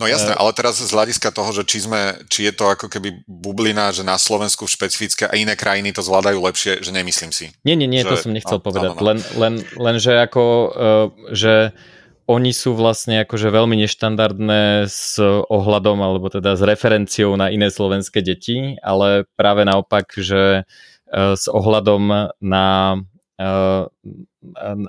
No jasné, ale teraz z hľadiska toho, že či, sme, či je to ako keby bublina, že na Slovensku špecifické a iné krajiny to zvládajú lepšie, že nemyslím si. Nie, nie, nie, že, to som nechcel no, povedať. No, no. Len, len, len, že ako, uh, že oni sú vlastne akože veľmi neštandardné s ohľadom, alebo teda s referenciou na iné slovenské deti, ale práve naopak, že Eh, s ohľadom na eh,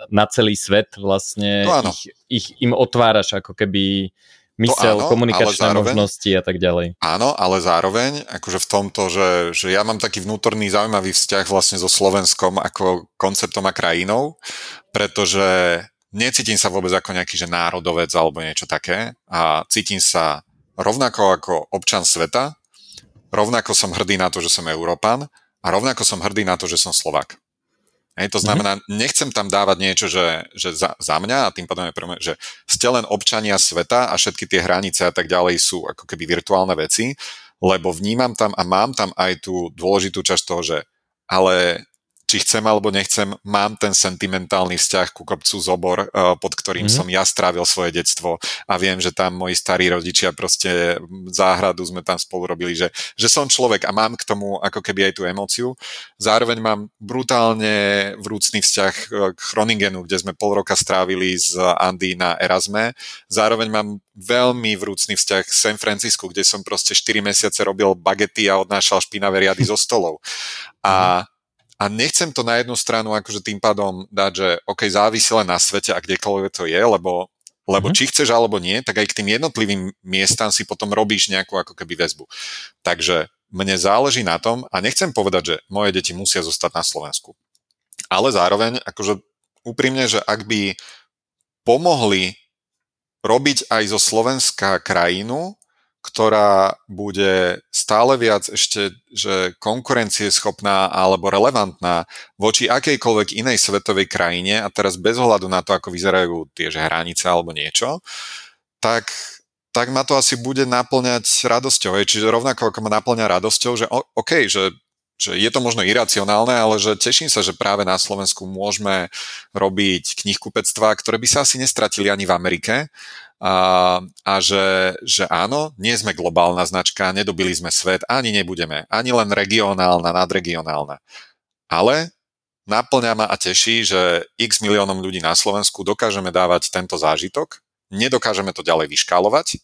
na celý svet vlastne no ich, ich im otváraš ako keby mysel, áno, komunikačné zároveň, možnosti a tak ďalej. Áno, ale zároveň akože v tomto, že, že ja mám taký vnútorný zaujímavý vzťah vlastne so Slovenskom ako konceptom a krajinou, pretože necítim sa vôbec ako nejaký že národovec alebo niečo také a cítim sa rovnako ako občan sveta, rovnako som hrdý na to, že som Európan a rovnako som hrdý na to, že som Slovak. Hej, to znamená, mm-hmm. nechcem tam dávať niečo, že, že za, za mňa a tým pádom je prvé, že ste len občania sveta a všetky tie hranice a tak ďalej sú ako keby virtuálne veci, lebo vnímam tam a mám tam aj tú dôležitú časť toho, že ale či chcem alebo nechcem, mám ten sentimentálny vzťah ku kopcu Zobor, eh, pod ktorým mm-hmm. som ja strávil svoje detstvo a viem, že tam moji starí rodičia proste záhradu sme tam spolu robili, že, že som človek a mám k tomu ako keby aj tú emóciu. Zároveň mám brutálne vrúcný vzťah eh, k Chroningenu, kde sme pol roka strávili z Andy na Erasme. Zároveň mám veľmi vrúcný vzťah k San Francisku, kde som proste 4 mesiace robil bagety a odnášal špinavé riady zo stolov. A mhm a nechcem to na jednu stranu akože tým pádom dať, že OK, závisí len na svete a kdekoľvek to je, lebo, lebo mm-hmm. či chceš alebo nie, tak aj k tým jednotlivým miestam si potom robíš nejakú ako keby väzbu. Takže mne záleží na tom a nechcem povedať, že moje deti musia zostať na Slovensku. Ale zároveň, akože úprimne, že ak by pomohli robiť aj zo Slovenska krajinu, ktorá bude stále viac ešte že konkurencieschopná alebo relevantná voči akejkoľvek inej svetovej krajine a teraz bez ohľadu na to, ako vyzerajú tie hranice alebo niečo, tak, tak ma to asi bude naplňať radosťou. Čiže rovnako ako ma naplňa radosťou, že OK, že že je to možno iracionálne, ale že teším sa, že práve na Slovensku môžeme robiť knihkupectvá, ktoré by sa asi nestratili ani v Amerike a, a že, že áno, nie sme globálna značka, nedobili sme svet, ani nebudeme, ani len regionálna, nadregionálna. Ale naplňa ma a teší, že x miliónom ľudí na Slovensku dokážeme dávať tento zážitok, nedokážeme to ďalej vyškálovať,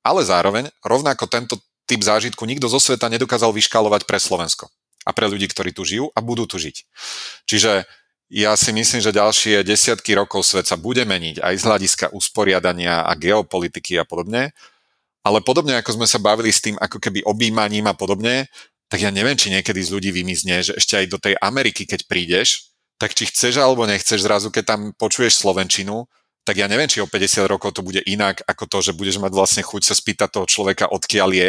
ale zároveň rovnako tento typ zážitku nikto zo sveta nedokázal vyškálovať pre Slovensko a pre ľudí, ktorí tu žijú a budú tu žiť. Čiže ja si myslím, že ďalšie desiatky rokov svet sa bude meniť aj z hľadiska usporiadania a geopolitiky a podobne. Ale podobne ako sme sa bavili s tým ako keby objímaním a podobne, tak ja neviem, či niekedy z ľudí vymizne, že ešte aj do tej Ameriky, keď prídeš, tak či chceš alebo nechceš zrazu, keď tam počuješ Slovenčinu, tak ja neviem, či o 50 rokov to bude inak ako to, že budeš mať vlastne chuť sa spýtať toho človeka, odkiaľ je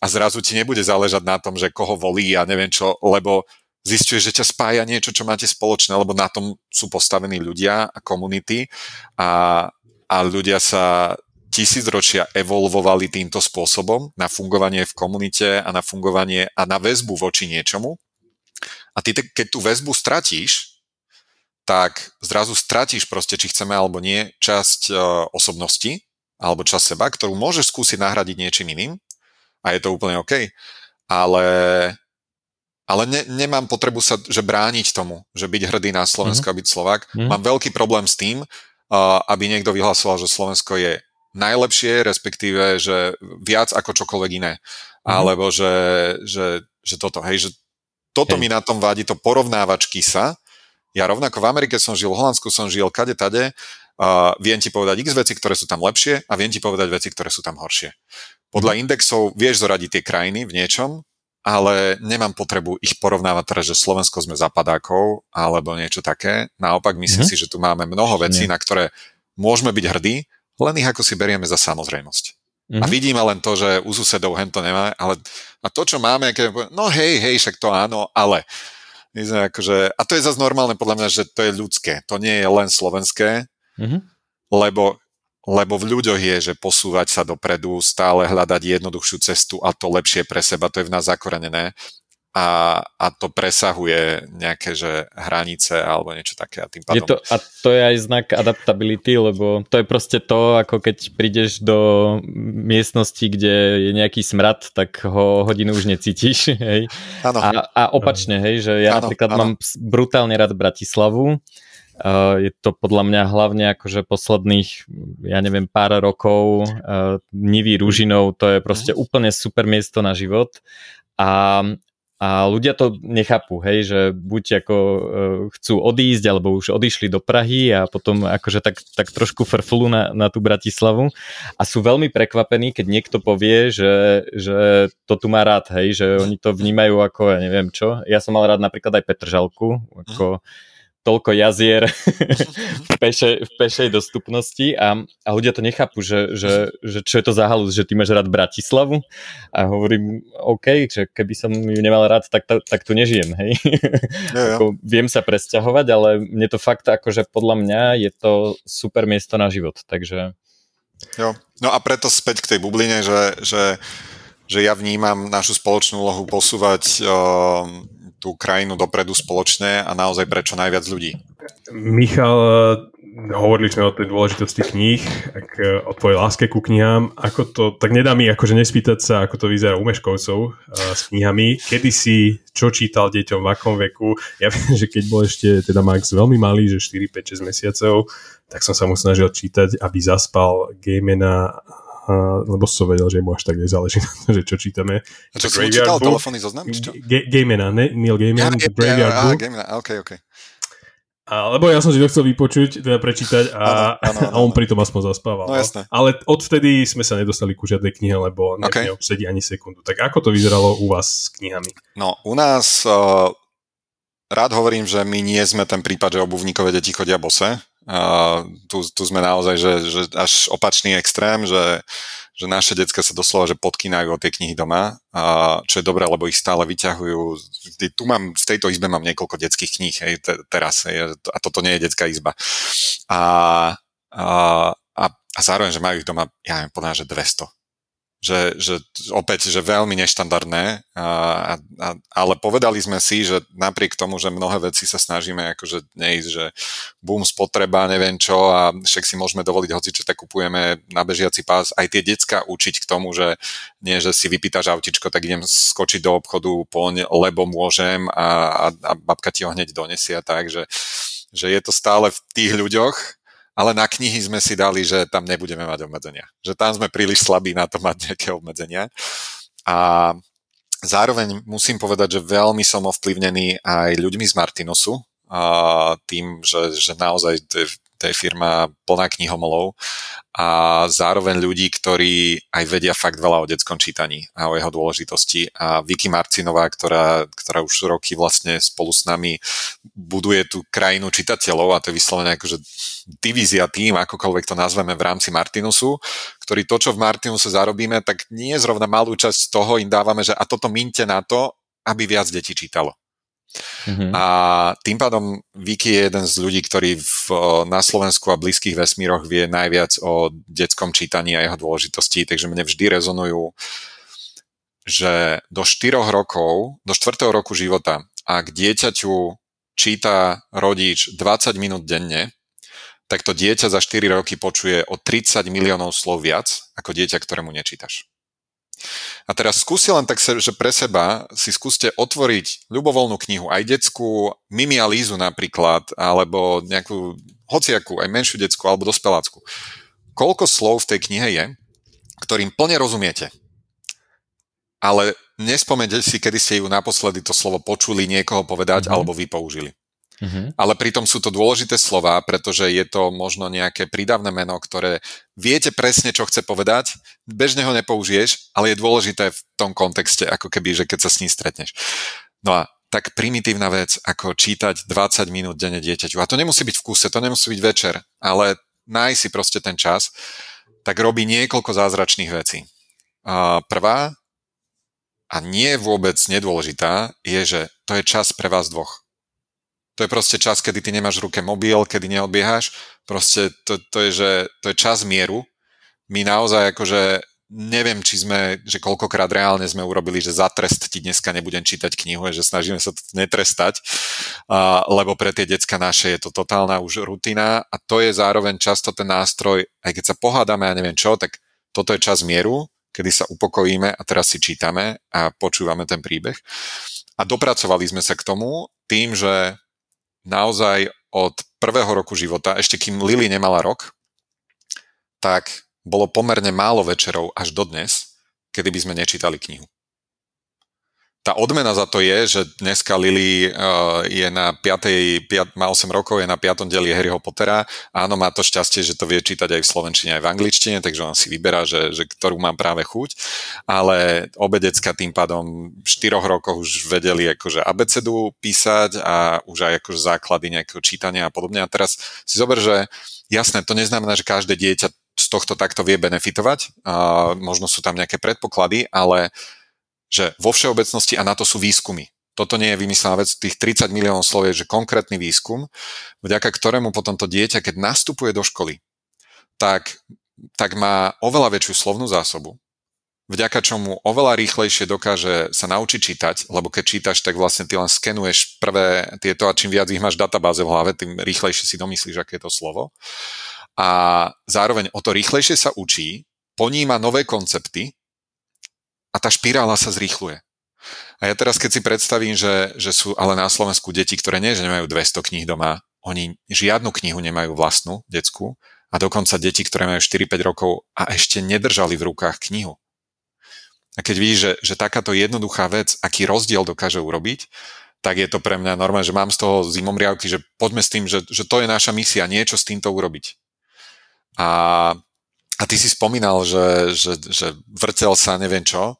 a zrazu ti nebude záležať na tom, že koho volí a neviem čo, lebo zistuješ, že ťa spája niečo, čo máte spoločné, lebo na tom sú postavení ľudia a komunity a, a ľudia sa tisícročia evolvovali týmto spôsobom na fungovanie v komunite a na fungovanie a na väzbu voči niečomu. A ty, keď tú väzbu stratíš, tak zrazu stratíš proste, či chceme alebo nie, časť e, osobnosti alebo časť seba, ktorú môžeš skúsiť nahradiť niečím iným a je to úplne OK. Ale ale ne, nemám potrebu sa že brániť tomu, že byť hrdý na Slovensko mm-hmm. a byť Slovak. Mm-hmm. Mám veľký problém s tým, uh, aby niekto vyhlasoval, že Slovensko je najlepšie, respektíve, že viac ako čokoľvek iné. Mm-hmm. Alebo že, že, že toto, hej, že toto hej. mi na tom vadí, to porovnávačky sa. Ja rovnako v Amerike som žil, v Holandsku som žil, kade tade, uh, viem ti povedať x veci, ktoré sú tam lepšie a viem ti povedať veci, ktoré sú tam horšie. Podľa mm-hmm. indexov vieš zoradiť tie krajiny v niečom, ale nemám potrebu ich porovnávať teraz, že Slovensko sme zapadákov alebo niečo také. Naopak myslím mm-hmm. si, že tu máme mnoho vecí, Nie. na ktoré môžeme byť hrdí, len ich ako si berieme za samozrejmosť. Mm-hmm. A mhm. vidíme len to, že u susedov hen to nemá, ale a to, čo máme, keď no hej, hej, však to áno, ale my sme akože, a to je zase normálne podľa mňa, že to je ľudské, to nie je len slovenské, mm-hmm. lebo lebo v ľuďoch je, že posúvať sa dopredu, stále hľadať jednoduchšiu cestu a to lepšie pre seba, to je v nás zakorenené a, a to presahuje nejaké že hranice alebo niečo také a tým pádom... Je to, a to je aj znak adaptability, lebo to je proste to, ako keď prídeš do miestnosti, kde je nejaký smrad, tak ho hodinu už necítiš, hej. Ano. A, a opačne, hej, že ja ano, napríklad ano. mám brutálne rád Bratislavu, Uh, je to podľa mňa hlavne akože posledných, ja neviem, pár rokov. Uh, Nivý Ružinov, to je proste úplne super miesto na život. A, a ľudia to nechápu, hej, že buď ako uh, chcú odísť, alebo už odišli do Prahy a potom akože tak, tak trošku frflu na, na tú Bratislavu. A sú veľmi prekvapení, keď niekto povie, že, že to tu má rád, hej, že oni to vnímajú ako, ja neviem čo. Ja som mal rád napríklad aj Petržalku, ako mm toľko jazier v, peše, v pešej dostupnosti a, a ľudia to nechápu, že, že, že čo je to za halus, že ty máš rád Bratislavu a hovorím, OK, že keby som ju nemal rád, tak, tak, tak tu nežijem, hej. Ja, ja. Ako, viem sa presťahovať, ale mne to fakt akože podľa mňa je to super miesto na život, takže... Jo. No a preto späť k tej bubline, že, že, že ja vnímam našu spoločnú úlohu posúvať uh, tú krajinu dopredu spoločne a naozaj prečo najviac ľudí. Michal, hovorili sme o tej dôležitosti kníh, ak, o tvojej láske ku knihám. Ako to, tak nedá mi akože nespýtať sa, ako to vyzerá u Meškovcov s knihami. Kedy si čo čítal deťom, v akom veku? Ja viem, že keď bol ešte teda Max veľmi malý, že 4, 5, 6 mesiacov, tak som sa mu snažil čítať, aby zaspal Gamena a, lebo som vedel, že mu až tak nezáleží na to, že čo čítame. A čo som čítal? Telefónny zoznam? G- Gamena, ne? Neil Gaiman, ja, The Graveyard ja, Book. Gamena, ok, ok. A, lebo ja som si to chcel vypočuť, teda prečítať a, ano, ano, ano, a on pritom aspoň zaspával. No jasné. Ale odvtedy sme sa nedostali ku žiadnej knihe, lebo okay. neobsedí ani sekundu. Tak ako to vyzeralo u vás s knihami? No, u nás uh, rád hovorím, že my nie sme ten prípad, že obuvníkové deti chodia bose. Uh, tu, tu sme naozaj, že, že až opačný extrém, že, že naše decka sa doslova že podkynajú o tie knihy doma, uh, čo je dobré, lebo ich stále vyťahujú. Tu mám, v tejto izbe mám niekoľko detských kníh hej, te, teraz hej, a toto nie je detská izba. A, a, a, a zároveň, že majú ich doma, ja neviem, podľa, že 200 že, že opäť, že veľmi neštandardné, a, a, ale povedali sme si, že napriek tomu, že mnohé veci sa snažíme akože neísť, že boom spotreba, neviem čo a však si môžeme dovoliť hoci, čo tak kupujeme na bežiaci pás, aj tie decka učiť k tomu, že nie, že si vypýtaš autičko, tak idem skočiť do obchodu, poň, lebo môžem a, a, a babka ti ho hneď donesia, tak, že, že je to stále v tých ľuďoch, ale na knihy sme si dali, že tam nebudeme mať obmedzenia. Že tam sme príliš slabí na to mať nejaké obmedzenia. A zároveň musím povedať, že veľmi som ovplyvnený aj ľuďmi z Martinosu, a tým, že, že naozaj to je firma plná knihomolov a zároveň ľudí, ktorí aj vedia fakt veľa o detskom čítaní a o jeho dôležitosti. A Vicky Marcinová, ktorá, ktorá už roky vlastne spolu s nami buduje tú krajinu čitateľov a to je vyslovene akože divízia tým, akokoľvek to nazveme v rámci Martinusu, ktorý to, čo v Martinuse zarobíme, tak nie zrovna malú časť toho im dávame, že a toto minte na to, aby viac detí čítalo. Mm-hmm. A tým pádom Viki je jeden z ľudí, ktorý v, na Slovensku a blízkych vesmíroch vie najviac o detskom čítaní a jeho dôležitosti, takže mne vždy rezonujú, že do 4 rokov, do 4. roku života, ak dieťaťu číta rodič 20 minút denne, tak to dieťa za 4 roky počuje o 30 miliónov slov viac ako dieťa, ktorému nečítaš. A teraz skúsi len tak, že pre seba si skúste otvoriť ľubovoľnú knihu, aj detskú, Mimi a Lízu napríklad, alebo nejakú hociakú, aj menšiu detskú, alebo dospelácku. Koľko slov v tej knihe je, ktorým plne rozumiete, ale nespomete si, kedy ste ju naposledy to slovo počuli niekoho povedať, mm-hmm. alebo vy použili. Mm-hmm. Ale pritom sú to dôležité slova, pretože je to možno nejaké prídavné meno, ktoré viete presne, čo chce povedať, bežne ho nepoužiješ, ale je dôležité v tom kontexte, ako keby, že keď sa s ním stretneš. No a tak primitívna vec, ako čítať 20 minút denne dieťaťu. A to nemusí byť v kuse, to nemusí byť večer, ale nájsť si proste ten čas, tak robí niekoľko zázračných vecí. A prvá, a nie vôbec nedôležitá, je, že to je čas pre vás dvoch. To je proste čas, kedy ty nemáš v ruke mobil, kedy neodbiehaš. Proste to, to, je, že, to je čas mieru. My naozaj akože neviem, či sme, že koľkokrát reálne sme urobili, že za trest ti dneska nebudem čítať knihu, že snažíme sa to netrestať, a, lebo pre tie decka naše je to totálna už rutina a to je zároveň často ten nástroj, aj keď sa pohádame a neviem čo, tak toto je čas mieru, kedy sa upokojíme a teraz si čítame a počúvame ten príbeh. A dopracovali sme sa k tomu tým, že naozaj od prvého roku života, ešte kým Lily nemala rok, tak bolo pomerne málo večerov až dodnes, kedy by sme nečítali knihu. Tá odmena za to je, že dneska Lily uh, je na 5, 5, má 8 rokov, je na 5. deli Harryho Pottera. Áno, má to šťastie, že to vie čítať aj v slovenčine, aj v angličtine, takže on si vyberá, že, že ktorú mám práve chuť. Ale obe decka tým pádom v 4 rokoch už vedeli akože abecedu písať a už aj akože základy nejakého čítania a podobne. A teraz si zober, že jasné, to neznamená, že každé dieťa z tohto takto vie benefitovať. A možno sú tam nejaké predpoklady, ale že vo všeobecnosti, a na to sú výskumy, toto nie je vymyslená vec, tých 30 miliónov slov je, že konkrétny výskum, vďaka ktorému potom to dieťa, keď nastupuje do školy, tak, tak má oveľa väčšiu slovnú zásobu, vďaka čomu oveľa rýchlejšie dokáže sa naučiť čítať, lebo keď čítaš, tak vlastne ty len skenuješ prvé tieto a čím viac ich máš databáze v hlave, tým rýchlejšie si domyslíš, aké je to slovo. A zároveň o to rýchlejšie sa učí, poníma nové koncepty a tá špirála sa zrýchluje. A ja teraz, keď si predstavím, že, že sú ale na Slovensku deti, ktoré nie, že nemajú 200 kníh doma, oni žiadnu knihu nemajú vlastnú, detskú, a dokonca deti, ktoré majú 4-5 rokov a ešte nedržali v rukách knihu. A keď vidíš, že, že takáto jednoduchá vec, aký rozdiel dokáže urobiť, tak je to pre mňa normálne, že mám z toho zimomriavky, že poďme s tým, že, že to je naša misia, niečo s týmto urobiť. A a ty si spomínal, že, že, že vrcel sa neviem čo.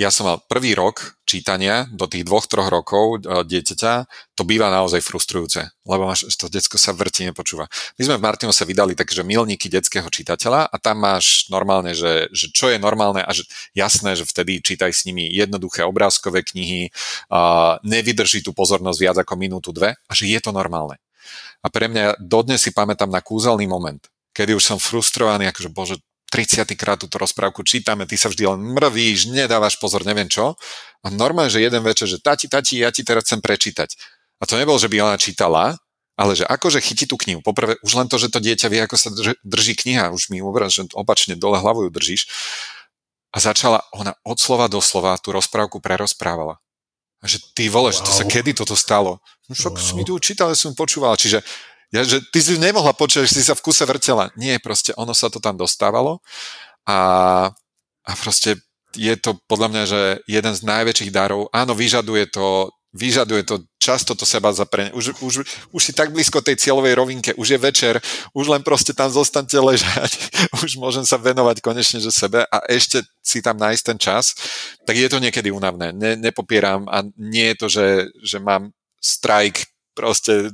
Ja som mal prvý rok čítania do tých dvoch, troch rokov e, dieťaťa. To býva naozaj frustrujúce, lebo máš, to detsko sa vrti, nepočúva. My sme v Martinu sa vydali takže milníky detského čitateľa a tam máš normálne, že, že čo je normálne a že jasné, že vtedy čítaj s nimi jednoduché obrázkové knihy, a nevydrží tú pozornosť viac ako minútu, dve a že je to normálne. A pre mňa dodnes si pamätám na kúzelný moment, kedy už som frustrovaný, akože bože, 30 krát túto rozprávku čítame, ty sa vždy len mrvíš, nedávaš pozor, neviem čo. A normálne, že jeden večer, že tati, tati, ja ti teraz chcem prečítať. A to nebolo, že by ona čítala, ale že akože chytí tú knihu. Poprvé, už len to, že to dieťa vie, ako sa drží kniha, už mi obraz, že opačne dole hlavu ju držíš. A začala ona od slova do slova tú rozprávku prerozprávala. A že ty vole, wow. že to sa kedy toto stalo? No však wow. som mi tu čítal, som počúval. Čiže ja, že ty si nemohla počuť, že si sa v kuse vrtela. Nie, proste ono sa to tam dostávalo a, a proste je to podľa mňa, že jeden z najväčších darov. Áno, vyžaduje to, vyžaduje to často to seba zaprenie. Už, už, už si tak blízko tej cieľovej rovinke, už je večer, už len proste tam zostaňte ležať, už môžem sa venovať konečne že sebe a ešte si tam nájsť ten čas, tak je to niekedy únavné. Ne, nepopieram a nie je to, že, že mám strajk proste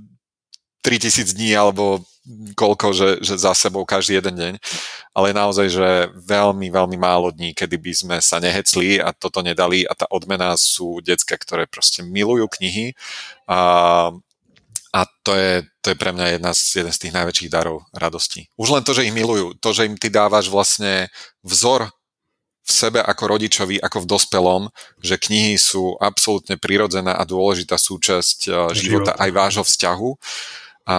3000 dní alebo koľko, že, že za sebou každý jeden deň, ale naozaj, že veľmi, veľmi málo dní, kedy by sme sa nehecli a toto nedali. A tá odmena sú decka, ktoré proste milujú knihy. A, a to, je, to je pre mňa jedna z, jeden z tých najväčších darov radosti. Už len to, že ich milujú, to, že im ty dávaš vlastne vzor v sebe ako rodičovi, ako v dospelom, že knihy sú absolútne prirodzená a dôležitá súčasť života aj vášho vzťahu a,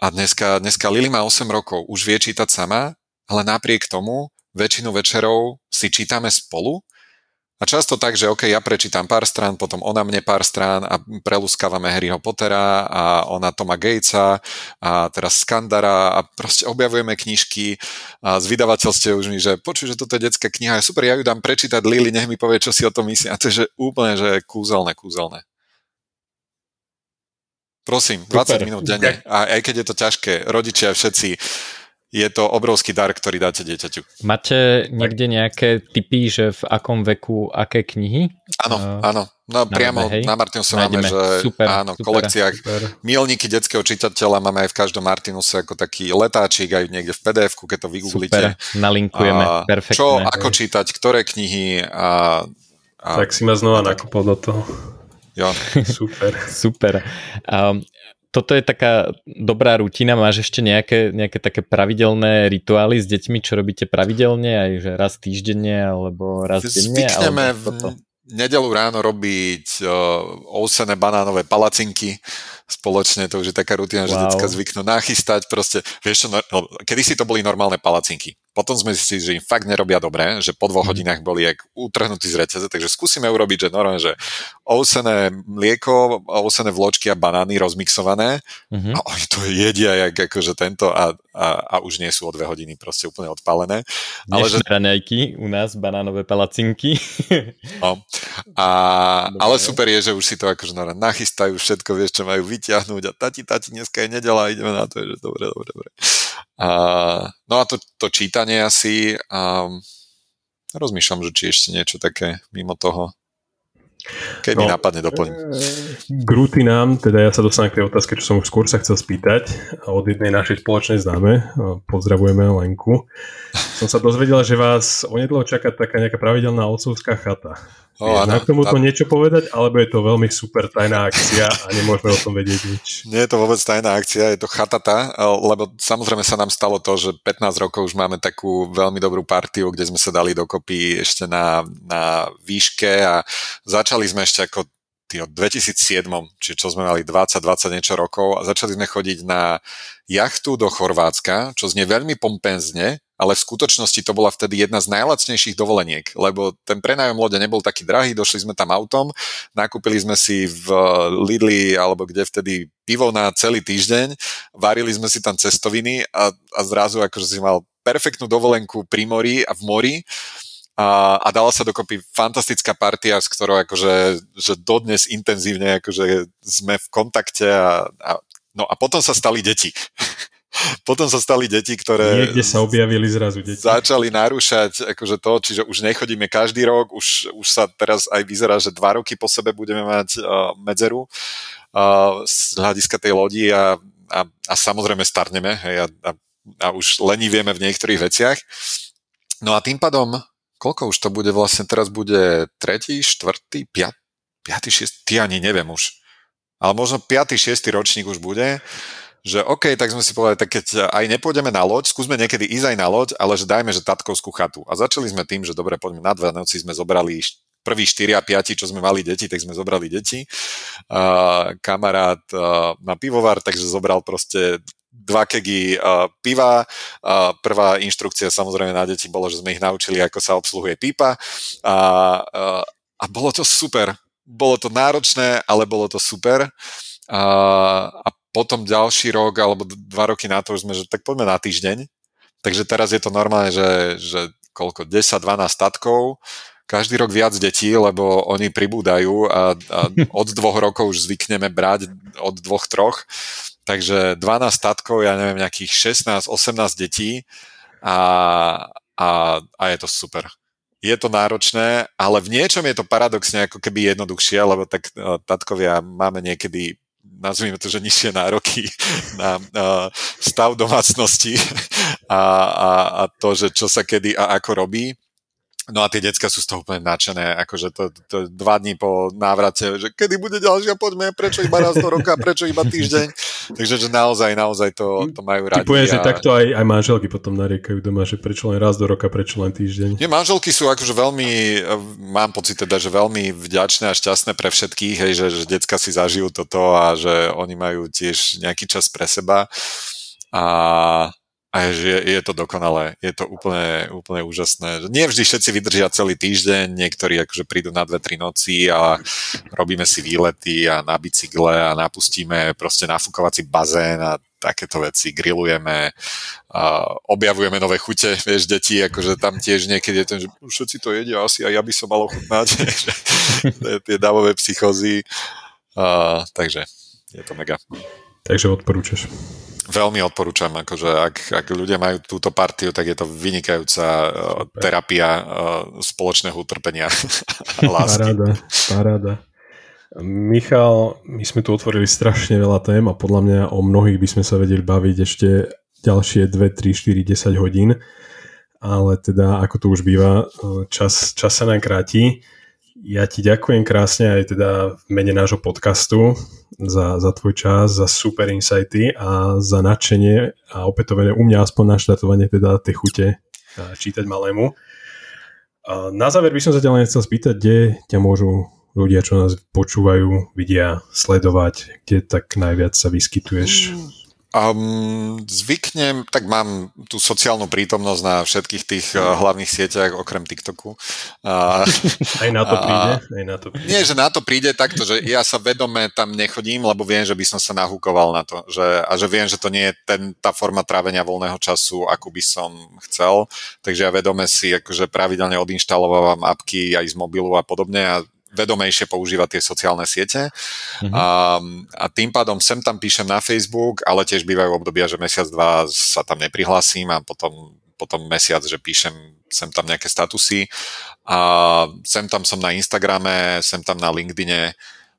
a dneska, dneska Lily má 8 rokov, už vie čítať sama, ale napriek tomu väčšinu večerov si čítame spolu a často tak, že OK, ja prečítam pár strán, potom ona mne pár strán a preluskávame Harryho Pottera a ona Toma Gatesa a teraz Skandara a proste objavujeme knižky a z vydavateľstiev už mi, že počuj, že toto je detská kniha, je super, ja ju dám prečítať Lily, nech mi povie, čo si o tom myslí. A to je že úplne, že kúzelné, kúzelné. Prosím, 20 Super. minút denne. A aj keď je to ťažké, rodičia všetci, je to obrovský dar, ktorý dáte dieťaťu. Máte niekde nejaké typy, že v akom veku, aké knihy? Áno, uh, áno. No priamo hej. na Martinuse máme, že super, áno, super, kolekciách super. milníky detského čitateľa máme aj v každom Martinuse ako taký letáčik, aj niekde v pdf keď to vygooglíte. Super, nalinkujeme, a, perfektné. Čo, ako čítať, ktoré knihy a, a tak si ma znova nakopol do toho. Jo. Super. Super. Um, toto je taká dobrá rutina. Máš ešte nejaké, nejaké také pravidelné rituály s deťmi, čo robíte pravidelne, aj že raz týždenne alebo raz denne? Zvykneme v nedelu ráno robiť uh, ousené banánové palacinky spoločne, to už je taká rutina, wow. že detská zvyknú nachystať, proste, vieš čo, no, kedy si to boli normálne palacinky. Potom sme si, že im fakt nerobia dobre, že po dvoch mm. hodinách boli jak utrhnutí z reťaze, takže skúsime urobiť, že normálne, že ousené mlieko, ousené vločky a banány rozmixované mm-hmm. a oni to jedia jak akože tento a, a, a už nie sú o dve hodiny proste úplne odpalené. Ale že... raňajky u nás, banánové palacinky. no. a, ale super je, že už si to akože nachystajú, všetko vieš, čo majú vyťahnuť a tati, tati, dneska je nedela, ideme na to, že dobre, dobre, dobre. A, no a to, to čítanie asi, a rozmýšľam, že či ešte niečo také mimo toho. Keď no, mi napadne doplň. K rutinám, teda ja sa dostanem k tej otázke, čo som už skôr sa chcel spýtať od jednej našej spoločnej známe, pozdravujeme Lenku. Som sa dozvedel, že vás onedlo čaká taká nejaká pravidelná otcovská chata. O, Vieš, na tomu to niečo povedať, alebo je to veľmi super tajná akcia a nemôžeme o tom vedieť nič? Nie je to vôbec tajná akcia, je to chatata, lebo samozrejme sa nám stalo to, že 15 rokov už máme takú veľmi dobrú partiu, kde sme sa dali dokopy ešte na, na výške a začali sme ešte ako tý, 2007, čiže čo sme mali 20-20 niečo rokov a začali sme chodiť na jachtu do Chorvátska, čo znie veľmi pompenzne, ale v skutočnosti to bola vtedy jedna z najlacnejších dovoleniek, lebo ten prenájom lode nebol taký drahý, došli sme tam autom, nakúpili sme si v Lidli alebo kde vtedy pivo na celý týždeň, varili sme si tam cestoviny a, a zrazu akože si mal perfektnú dovolenku pri mori a v mori a, a dala sa dokopy fantastická partia, s ktorou akože že dodnes intenzívne akože sme v kontakte a, a no a potom sa stali deti. Potom sa stali deti, ktoré... Niekde sa objavili zrazu deti. Začali narúšať akože to, čiže už nechodíme každý rok, už, už sa teraz aj vyzerá, že dva roky po sebe budeme mať uh, medzeru uh, z hľadiska tej lodi a, a, a samozrejme starneme hej, a, a, a už lenivieme v niektorých veciach. No a tým pádom, koľko už to bude vlastne, teraz bude tretí, štvrtý, piat, piatý, šiestý, ani neviem už. Ale možno piatý, šiestý ročník už bude že OK, tak sme si povedali, tak keď aj nepôjdeme na loď, skúsme niekedy ísť aj na loď, ale že dajme, že tatkovskú chatu. A začali sme tým, že dobre, poďme na dve noci, sme zobrali prví 4 a 5, čo sme mali deti, tak sme zobrali deti. Uh, kamarát uh, na pivovar, takže zobral proste dva kegy uh, piva. Uh, prvá inštrukcia samozrejme na deti bolo, že sme ich naučili, ako sa obsluhuje pipa. A, uh, a bolo to super. Bolo to náročné, ale bolo to super. Uh, a potom ďalší rok alebo dva roky na to už sme, že tak poďme na týždeň. Takže teraz je to normálne, že, že koľko, 10-12 statkov, každý rok viac detí, lebo oni pribúdajú a, a od dvoch rokov už zvykneme brať od dvoch, troch. Takže 12 statkov, ja neviem, nejakých 16-18 detí a, a, a je to super. Je to náročné, ale v niečom je to paradoxne ako keby jednoduchšie, lebo tak uh, tatkovia máme niekedy nazvime to, že nižšie nároky na, stav domácnosti a, a, a to, že čo sa kedy a ako robí. No a tie decka sú z toho úplne nadšené, akože to, to dva dní po návrate, že kedy bude ďalšia, poďme, prečo iba raz do roka, prečo iba týždeň. Takže že naozaj, naozaj to, to majú radi. Typujem, a... že takto aj, aj manželky potom nariekajú doma, že prečo len raz do roka, prečo len týždeň. Nie, manželky sú akože veľmi, mám pocit teda, že veľmi vďačné a šťastné pre všetkých, hej, že, že decka si zažijú toto a že oni majú tiež nejaký čas pre seba. A a je, je to dokonalé, je to úplne, úplne úžasné. Nie vždy všetci vydržia celý týždeň, niektorí akože prídu na dve, tri noci a robíme si výlety a na bicykle a napustíme proste nafúkovací bazén a takéto veci, grillujeme, a objavujeme nové chute, vieš, deti, akože tam tiež niekedy je ten, že všetci to jedia, asi aj ja by som mal ochutnať, tie davové psychozy. A, takže je to mega. Takže odporúčaš. Veľmi odporúčam, akože ak, ak ľudia majú túto partiu, tak je to vynikajúca Super. terapia spoločného utrpenia a lásky. Paráda, paráda. Michal, my sme tu otvorili strašne veľa tém a podľa mňa o mnohých by sme sa vedeli baviť ešte ďalšie 2, 3, 4, 10 hodín, ale teda ako to už býva, čas, čas sa nám kráti. Ja ti ďakujem krásne aj teda v mene nášho podcastu za, za tvoj čas, za super insighty a za nadšenie a opätovne u mňa aspoň naštartovanie teda tej chute čítať malému. A na záver by som sa ťa len chcel spýtať, kde ťa môžu ľudia, čo nás počúvajú, vidia sledovať, kde tak najviac sa vyskytuješ? Um, zvyknem, tak mám tú sociálnu prítomnosť na všetkých tých uh, hlavných sieťach, okrem TikToku. Uh, aj na to príde? Aj na to príde. Nie, že na to príde takto, že ja sa vedome tam nechodím, lebo viem, že by som sa nahúkoval na to. Že, a že viem, že to nie je ten, tá forma trávenia voľného času, akú by som chcel. Takže ja vedome si akože pravidelne odinštalovávam apky aj z mobilu a podobne a vedomejšie používať tie sociálne siete. Mm-hmm. A, a tým pádom sem tam píšem na Facebook, ale tiež bývajú obdobia, že mesiac, dva sa tam neprihlasím a potom, potom mesiac, že píšem sem tam nejaké statusy. A sem tam som na Instagrame, sem tam na LinkedIne,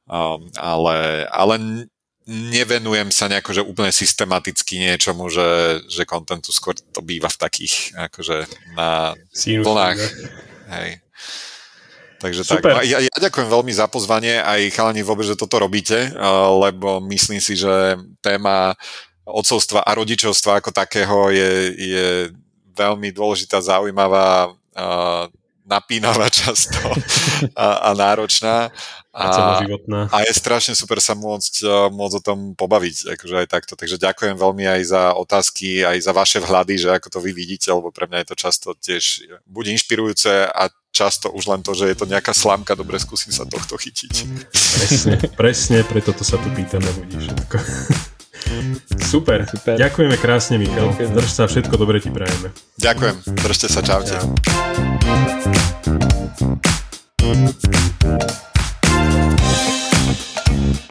um, ale, ale nevenujem sa nejako, že úplne systematicky niečomu, že, že kontentu skôr to býva v takých, akože na vlnách. Hej. Takže Super. tak. Ja, ja ďakujem veľmi za pozvanie aj chalani vôbec, že toto robíte, lebo myslím si, že téma odcovstva a rodičovstva ako takého je, je veľmi dôležitá, zaujímavá, napínavá často a, a náročná. A, a je strašne super sa môcť, môcť o tom pobaviť, akože aj takto. Takže ďakujem veľmi aj za otázky, aj za vaše vhľady, že ako to vy vidíte, lebo pre mňa je to často tiež buď inšpirujúce a často už len to, že je to nejaká slamka, dobre, skúsim sa tohto chytiť. Presne, presne, preto to sa tu pýtame ľudí všetko. Super. Super, ďakujeme krásne Michal, ďakujeme. drž sa, všetko dobre ti prajeme. Ďakujem, držte sa, čaute. Ja.